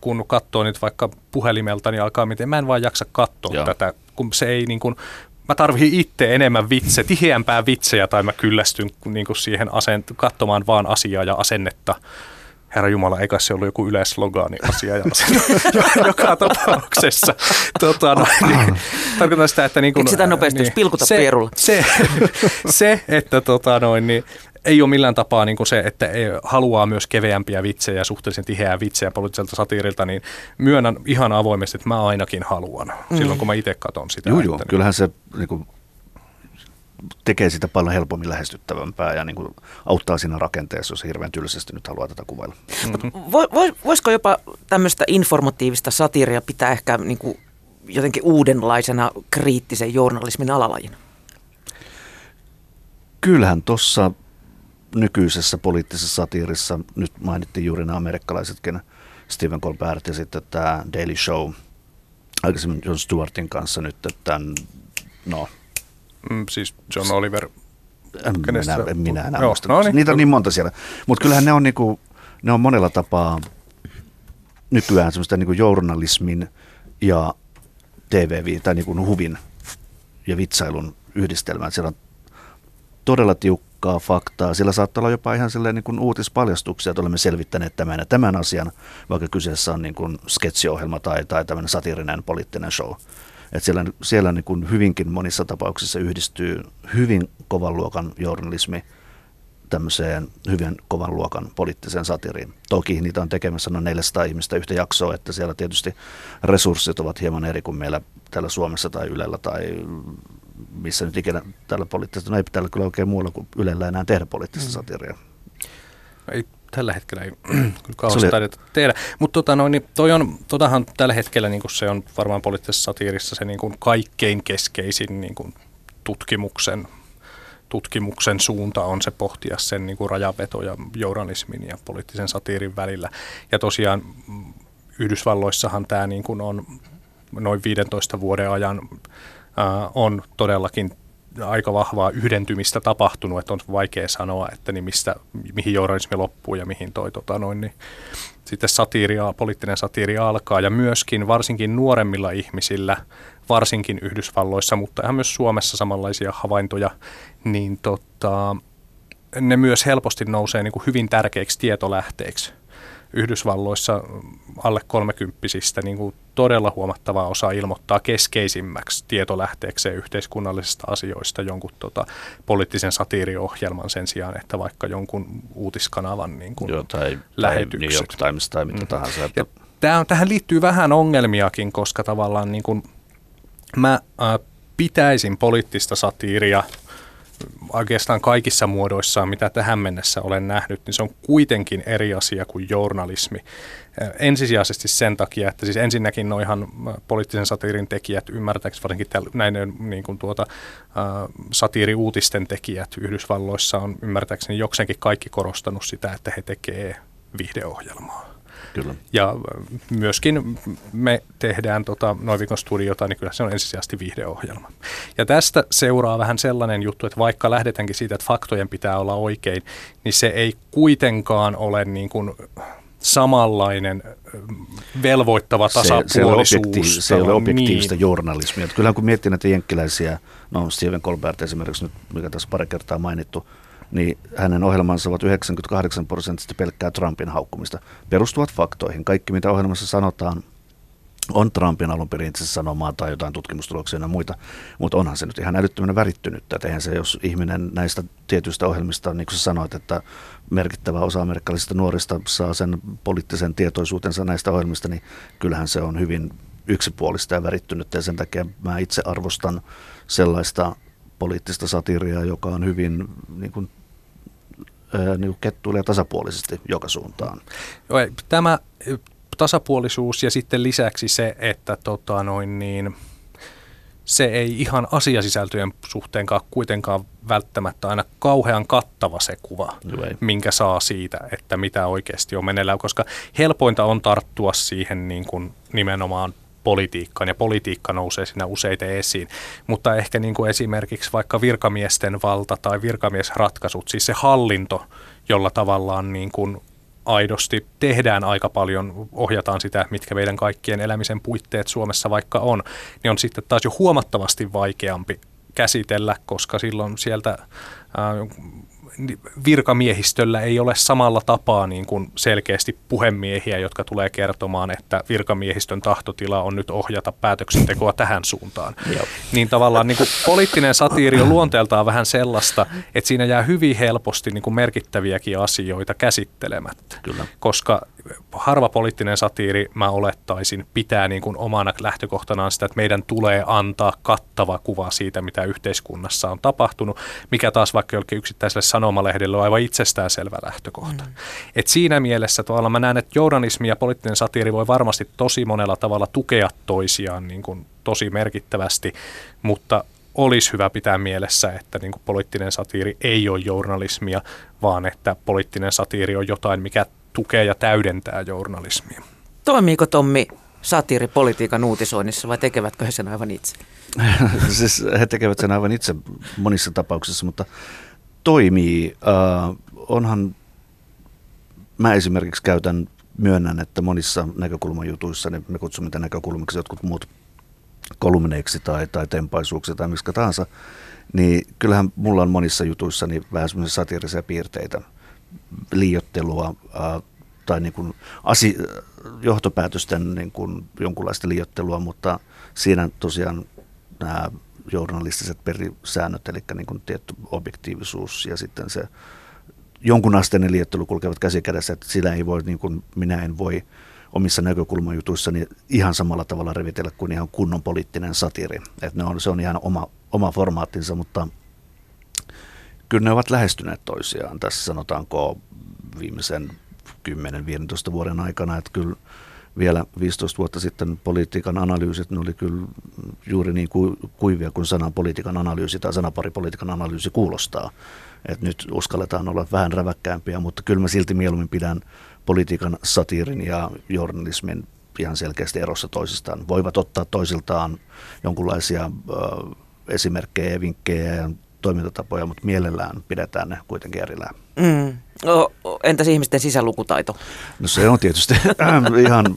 kun katsoo nyt vaikka puhelimelta, niin alkaa miten, mä en vaan jaksa katsoa Joo. tätä, kun se ei niin kun, mä tarvitsen itse enemmän vitse, tiheämpää vitsejä tai mä kyllästyn niin kuin siihen asent- katsomaan vaan asiaa ja asennetta. Herra Jumala, eikä se ollut joku yleislogaani asia ja joka tapauksessa. Tota, no, niin, tarkoitan sitä, että... Niin kun, sitä nopeasti, niin, pilkuta se, pierulla. Se, se, että tota, noin, niin, ei ole millään tapaa niin kuin se, että ei, haluaa myös keveämpiä vitsejä, suhteellisen tiheää vitsejä poliittiselta satiirilta, niin myönnän ihan avoimesti, että mä ainakin haluan, mm. silloin kun mä itse katson sitä. Joo, joo. kyllähän se niin kuin, tekee sitä paljon helpommin lähestyttävämpää ja niin kuin, auttaa siinä rakenteessa, jos hirveän tylsästi nyt haluaa tätä kuvailla. Mm-hmm. Voisiko jopa tämmöistä informatiivista satiiria pitää ehkä niin kuin, jotenkin uudenlaisena kriittisen journalismin alalajina? Kyllähän tuossa nykyisessä poliittisessa satiirissa, nyt mainittiin juuri nämä amerikkalaisetkin, Stephen Colbert ja sitten tämä Daily Show, aikaisemmin John Stewartin kanssa nyt, että no... Mm, siis John Oliver. En minä, en minä enää Joo, muista. No niin. Niitä on niin monta siellä. Mutta kyllähän ne on, niinku, ne on monella tapaa nykyään semmoista niinku journalismin ja TV- tai niinku huvin ja vitsailun yhdistelmää. Siellä on todella tiukkaa faktaa. Sillä saattaa olla jopa ihan silleen niin kuin uutispaljastuksia, että olemme selvittäneet tämän ja tämän asian, vaikka kyseessä on niin kuin sketsiohjelma tai, tai tämmöinen satiirinen poliittinen show. Et siellä siellä niin kuin hyvinkin monissa tapauksissa yhdistyy hyvin kovan luokan journalismi tämmöiseen hyvin kovan luokan poliittiseen satiriin. Toki niitä on tekemässä noin 400 ihmistä yhtä jaksoa, että siellä tietysti resurssit ovat hieman eri kuin meillä täällä Suomessa tai Ylellä tai missä nyt ikinä tällä poliittista, no ei täällä kyllä oikein muualla kuin Ylellä enää tehdä poliittista mm. satiria. Ei tällä hetkellä ei kyllä kauheasti oli... tehdä. Mutta tota, no, niin toi on, totahan tällä hetkellä niin se on varmaan poliittisessa satiirissa se niin kuin kaikkein keskeisin niin kuin tutkimuksen tutkimuksen suunta on se pohtia sen niin kuin rajanvetoja journalismin ja poliittisen satiirin välillä. Ja tosiaan mm, Yhdysvalloissahan tämä niin kuin on noin 15 vuoden ajan on todellakin aika vahvaa yhdentymistä tapahtunut, että on vaikea sanoa, että niin mistä, mihin journalismi loppuu ja mihin toi tota noin, niin sitten satiiria, poliittinen satiiri alkaa ja myöskin varsinkin nuoremmilla ihmisillä, varsinkin Yhdysvalloissa, mutta ihan myös Suomessa samanlaisia havaintoja, niin tota, ne myös helposti nousee niin kuin hyvin tärkeiksi tietolähteiksi. Yhdysvalloissa alle kolmekymppisistä niin kuin todella huomattava osa ilmoittaa keskeisimmäksi tietolähteekseen yhteiskunnallisista asioista jonkun tota, poliittisen satiiriohjelman sen sijaan, että vaikka jonkun uutiskanavan niin kuin Joo, tai, lähetykset. Tai New York Times tai mitä mm. tahansa. Että... tämä on, tähän liittyy vähän ongelmiakin, koska tavallaan niin kuin mä äh, pitäisin poliittista satiiria oikeastaan kaikissa muodoissaan, mitä tähän mennessä olen nähnyt, niin se on kuitenkin eri asia kuin journalismi. Ensisijaisesti sen takia, että siis ensinnäkin noihan poliittisen satiirin tekijät, ymmärtääkseni varsinkin näiden niin kuin tuota, satiiriuutisten tekijät Yhdysvalloissa on ymmärtääkseni jokseenkin kaikki korostanut sitä, että he tekee viihdeohjelmaa. Kyllä. Ja myöskin me tehdään tota Noivikon studiota, niin kyllä se on ensisijaisesti viihdeohjelma. Ja tästä seuraa vähän sellainen juttu, että vaikka lähdetäänkin siitä, että faktojen pitää olla oikein, niin se ei kuitenkaan ole niin kuin samanlainen velvoittava tasapuolisuus. Se, se, ei, ole objektiiv- se ei ole objektiivista niin. journalismia. Kyllähän kun miettii näitä jenkkiläisiä, no Steven Colbert esimerkiksi nyt, mikä tässä pari kertaa mainittu, niin hänen ohjelmansa ovat 98 prosenttisesti pelkkää Trumpin haukkumista. Perustuvat faktoihin. Kaikki, mitä ohjelmassa sanotaan, on Trumpin alun perin itse sanomaa tai jotain tutkimustuloksia ja muita, mutta onhan se nyt ihan älyttömän värittynyt. Että eihän se, jos ihminen näistä tietyistä ohjelmista, niin kuin sä sanoit, että merkittävä osa amerikkalaisista nuorista saa sen poliittisen tietoisuutensa näistä ohjelmista, niin kyllähän se on hyvin yksipuolista ja värittynyt ja sen takia mä itse arvostan sellaista poliittista satiiriaa, joka on hyvin niin kuin, niin kettuilee tasapuolisesti joka suuntaan. Tämä tasapuolisuus ja sitten lisäksi se, että tota noin niin, se ei ihan asiasisältöjen suhteenkaan kuitenkaan välttämättä aina kauhean kattava se kuva, Joo, minkä saa siitä, että mitä oikeasti on meneillään, koska helpointa on tarttua siihen niin kuin nimenomaan politiikkaan ja politiikka nousee siinä useita esiin. Mutta ehkä niin kuin esimerkiksi vaikka virkamiesten valta tai virkamiesratkaisut, siis se hallinto, jolla tavallaan niin kuin aidosti tehdään aika paljon, ohjataan sitä, mitkä meidän kaikkien elämisen puitteet Suomessa vaikka on, niin on sitten taas jo huomattavasti vaikeampi käsitellä, koska silloin sieltä virkamiehistöllä ei ole samalla tapaa niin kuin selkeästi puhemiehiä, jotka tulee kertomaan, että virkamiehistön tahtotila on nyt ohjata päätöksentekoa tähän suuntaan. Joo. Niin tavallaan niin kuin poliittinen satiiri on luonteeltaan vähän sellaista, että siinä jää hyvin helposti niin kuin merkittäviäkin asioita käsittelemättä. Kyllä. Koska harva poliittinen satiiri, mä olettaisin, pitää niin kuin omana lähtökohtanaan sitä, että meidän tulee antaa kattava kuva siitä, mitä yhteiskunnassa on tapahtunut, mikä taas vaikka jollekin yksittäiselle sanomalehdelle on aivan itsestäänselvä lähtökohta. Mm. Et siinä mielessä tavallaan mä näen, että journalismi ja poliittinen satiiri voi varmasti tosi monella tavalla tukea toisiaan niin kuin tosi merkittävästi, mutta olisi hyvä pitää mielessä, että niin kuin poliittinen satiiri ei ole journalismia, vaan että poliittinen satiiri on jotain, mikä tukee ja täydentää journalismia. Toimiiko Tommi satiiri politiikan uutisoinnissa vai tekevätkö he sen aivan itse? siis he tekevät sen aivan itse monissa tapauksissa, mutta toimii. Uh, onhan, mä esimerkiksi käytän, myönnän, että monissa näkökulmajutuissa, niin me kutsumme niitä näkökulmiksi jotkut muut kolumneiksi tai, tai tempaisuuksia tai miksi tahansa, niin kyllähän mulla on monissa jutuissa niin vähän semmoisia satiirisia piirteitä – liiottelua tai niin kuin asi, johtopäätösten niin kuin jonkunlaista liiottelua, mutta siinä tosiaan nämä journalistiset perisäännöt, eli niin kuin tietty objektiivisuus ja sitten se jonkunasteinen liiottelu kulkevat käsi kädessä, että sillä ei voi, niin kuin minä en voi omissa näkökulmajutuissani ihan samalla tavalla revitellä kuin ihan kunnon poliittinen satiri. Että ne on, se on ihan oma, oma formaattinsa, mutta kyllä ne ovat lähestyneet toisiaan tässä sanotaanko viimeisen 10-15 vuoden aikana, että kyllä vielä 15 vuotta sitten politiikan analyysit, ne oli kyllä juuri niin kuivia kuin sanan politiikan analyysi tai sanapari politiikan analyysi kuulostaa. Et nyt uskalletaan olla vähän räväkkäämpiä, mutta kyllä mä silti mieluummin pidän politiikan satiirin ja journalismin ihan selkeästi erossa toisistaan. Voivat ottaa toisiltaan jonkinlaisia ö, esimerkkejä ja vinkkejä ja toimintatapoja, mutta mielellään pidetään ne kuitenkin erillään. Mm. No, entäs ihmisten sisälukutaito? No se on tietysti ihan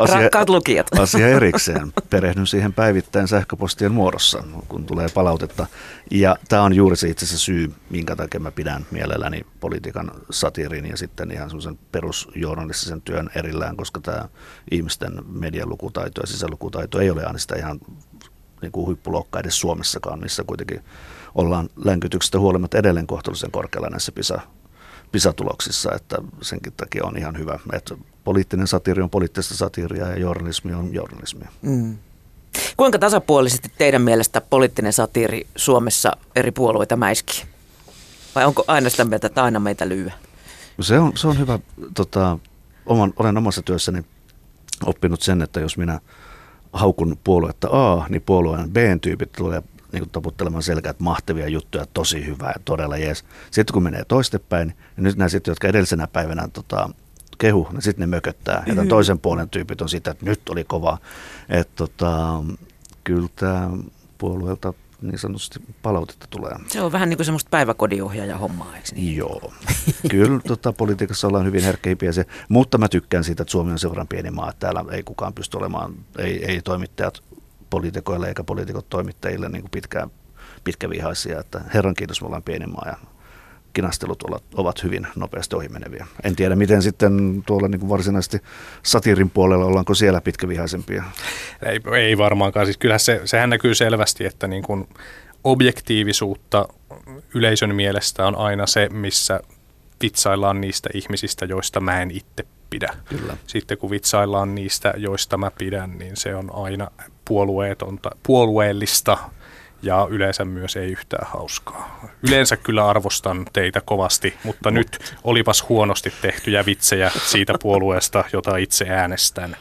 asia, Rakkaat lukijat. asia erikseen. Perehdyn siihen päivittäin sähköpostien muodossa, kun tulee palautetta. Ja tämä on juuri se itse asiassa syy, minkä takia mä pidän mielelläni politiikan satiirin ja sitten ihan semmoisen perusjournalistisen työn erillään, koska tämä ihmisten medialukutaito ja sisälukutaito ei ole aina sitä ihan niin kuin huippuluokka edes Suomessakaan, missä kuitenkin ollaan länkytyksestä huolimatta edelleen kohtuullisen korkealla näissä PISA, PISA-tuloksissa, että senkin takia on ihan hyvä, että poliittinen satiiri on poliittista satiiria ja journalismi on journalismia. Mm. Kuinka tasapuolisesti teidän mielestä poliittinen satiiri Suomessa eri puolueita mäiskii? Vai onko aina sitä mieltä, että aina meitä lyö? Se on, se on hyvä. Tota, oman, olen omassa työssäni oppinut sen, että jos minä haukun puoluetta A, niin puolueen B-tyypit tulee niin taputtelemaan selkää, että mahtavia juttuja, tosi hyvää ja todella jees. Sitten kun menee toistepäin, niin nyt nämä sitten, jotka edellisenä päivänä tota, kehu, niin sitten ne mököttää. Ja tämän toisen puolen tyypit on sitä, että nyt oli kova. Että tota, kyllä tämä puolueelta niin sanotusti palautetta tulee. Se on vähän niin kuin semmoista päiväkodinohjaaja hommaa, eikö niin? Joo. Kyllä tota, politiikassa ollaan hyvin herkkäimpiä se, mutta mä tykkään siitä, että Suomi on sen verran pieni maa, täällä ei kukaan pysty olemaan, ei, ei toimittajat poliitikoille eikä poliitikot toimittajille niin kuin pitkään, pitkävihaisia, että herran kiitos me ollaan pieni maa ja kinastelut ovat hyvin nopeasti ohimeneviä. En tiedä, miten sitten tuolla niin kuin varsinaisesti satiirin puolella, ollaanko siellä pitkävihaisempia? Ei, ei varmaankaan. Siis kyllähän se, sehän näkyy selvästi, että niin kuin objektiivisuutta yleisön mielestä on aina se, missä vitsaillaan niistä ihmisistä, joista mä en itse pidä. Kyllä. Sitten kun vitsaillaan niistä, joista mä pidän, niin se on aina puolueetonta, puolueellista ja yleensä myös ei yhtään hauskaa. Yleensä kyllä arvostan teitä kovasti, mutta nyt olipas huonosti tehtyjä vitsejä siitä puolueesta, jota itse äänestän.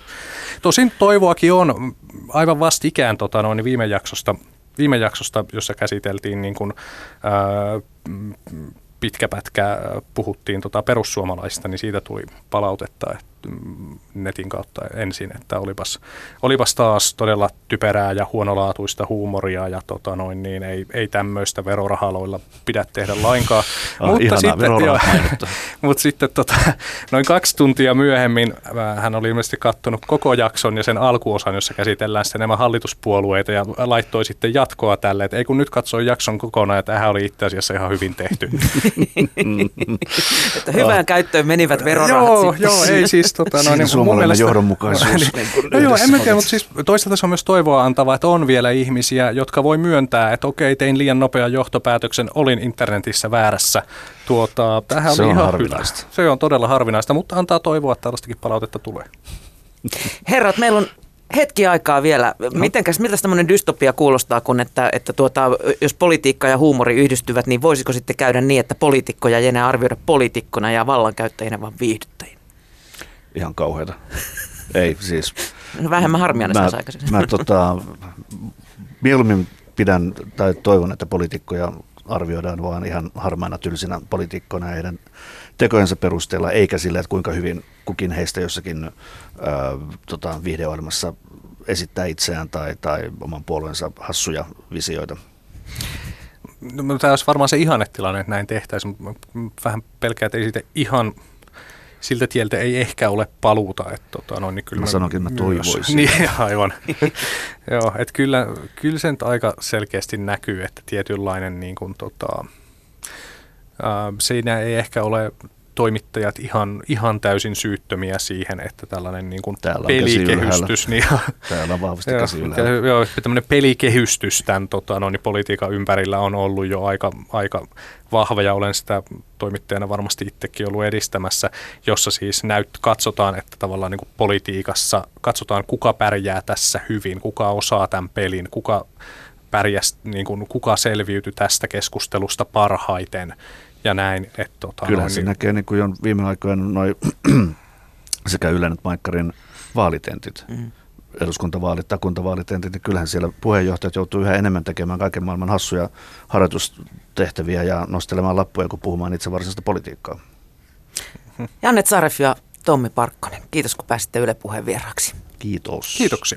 Tosin toivoakin on aivan vastikään tota, noin viime jaksosta, viime jaksosta, jossa käsiteltiin niin kuin, ää, pitkä pätkä puhuttiin tota perussuomalaisista, niin siitä tuli palautetta, että netin kautta ensin, että olipas, olipas taas todella typerää ja huonolaatuista huumoria ja tota noin, niin ei, ei tämmöistä verorahaloilla pidä tehdä lainkaan. Ah, mutta, sitten, jo, mutta sitten tota, noin kaksi tuntia myöhemmin hän oli ilmeisesti katsonut koko jakson ja sen alkuosan, jossa käsitellään sitten nämä hallituspuolueita ja laittoi sitten jatkoa tälle, että ei kun nyt katsoi jakson kokonaan, että tähän oli itse asiassa ihan hyvin tehty. että hyvään oh. käyttöön menivät verorahat Joo, sitten. joo, ei siis tota, no, niin suomalainen mielestä, johdonmukaisuus. niin, niin no joo, en mä tiedä, mutta siis toisaalta se on myös toivoa antava, että on vielä ihmisiä, jotka voi myöntää, että okei, tein liian nopean johtopäätöksen, olin internetissä väärässä. Tuota, tähän se on ihan harvinaista. Hyvä. Se on todella harvinaista, mutta antaa toivoa, että tällaistakin palautetta tulee. Herrat, meillä on hetki aikaa vielä. No. Mitenkäs, miltä tämmöinen dystopia kuulostaa, kun että, että tuota, jos politiikka ja huumori yhdistyvät, niin voisiko sitten käydä niin, että poliitikkoja ei enää arvioida poliitikkona ja vallankäyttäjinä, vaan viihdyttäjinä? Ihan kauheata. ei siis. No vähemmän harmia mä, aikaisemmin. Mä tota, mieluummin pidän tai toivon, että poliitikkoja arvioidaan vaan ihan harmaina tylsinä poliitikkoina heidän tekojensa perusteella, eikä sillä, että kuinka hyvin kukin heistä jossakin tota, viihdeohjelmassa esittää itseään tai, tai oman puolueensa hassuja visioita. No, tämä olisi varmaan se ihannetilanne, että näin tehtäisiin, vähän pelkää, että ei siitä ihan siltä tieltä ei ehkä ole paluuta. Että, tota, no, niin kyllä mä, mä sanoinkin, mä toivoisin. Niin, aivan. Joo, että kyllä, kyllä sen aika selkeästi näkyy, että tietynlainen niin kuin, tota, ää, siinä ei ehkä ole toimittajat ihan, ihan täysin syyttömiä siihen, että tällainen niin kuin pelikehystys. Niin, Täällä on vahvasti käsi ylhäällä. Joo, tämmöinen pelikehystys tämän tota, no, niin politiikan ympärillä on ollut jo aika, aika vahva ja olen sitä toimittajana varmasti itsekin ollut edistämässä, jossa siis näyt, katsotaan, että tavallaan niin kuin politiikassa katsotaan, kuka pärjää tässä hyvin, kuka osaa tämän pelin, kuka pärjäs, niin kuin, kuka selviytyi tästä keskustelusta parhaiten ja näin. Että, tota, Kyllähän se niin, näkee niin kuin jo viime aikoina noin sekä Ylen että Maikkarin vaalitentit. Mm eduskuntavaalit tai kuntavaalitentit, niin kyllähän siellä puheenjohtajat joutuu yhä enemmän tekemään kaiken maailman hassuja harjoitustehtäviä ja nostelemaan lappuja, kuin puhumaan itse varsinaista politiikkaa. Janne Saref ja Tommi Parkkonen, kiitos kun pääsitte Yle Puheen vieraaksi. Kiitos. Kiitoksia.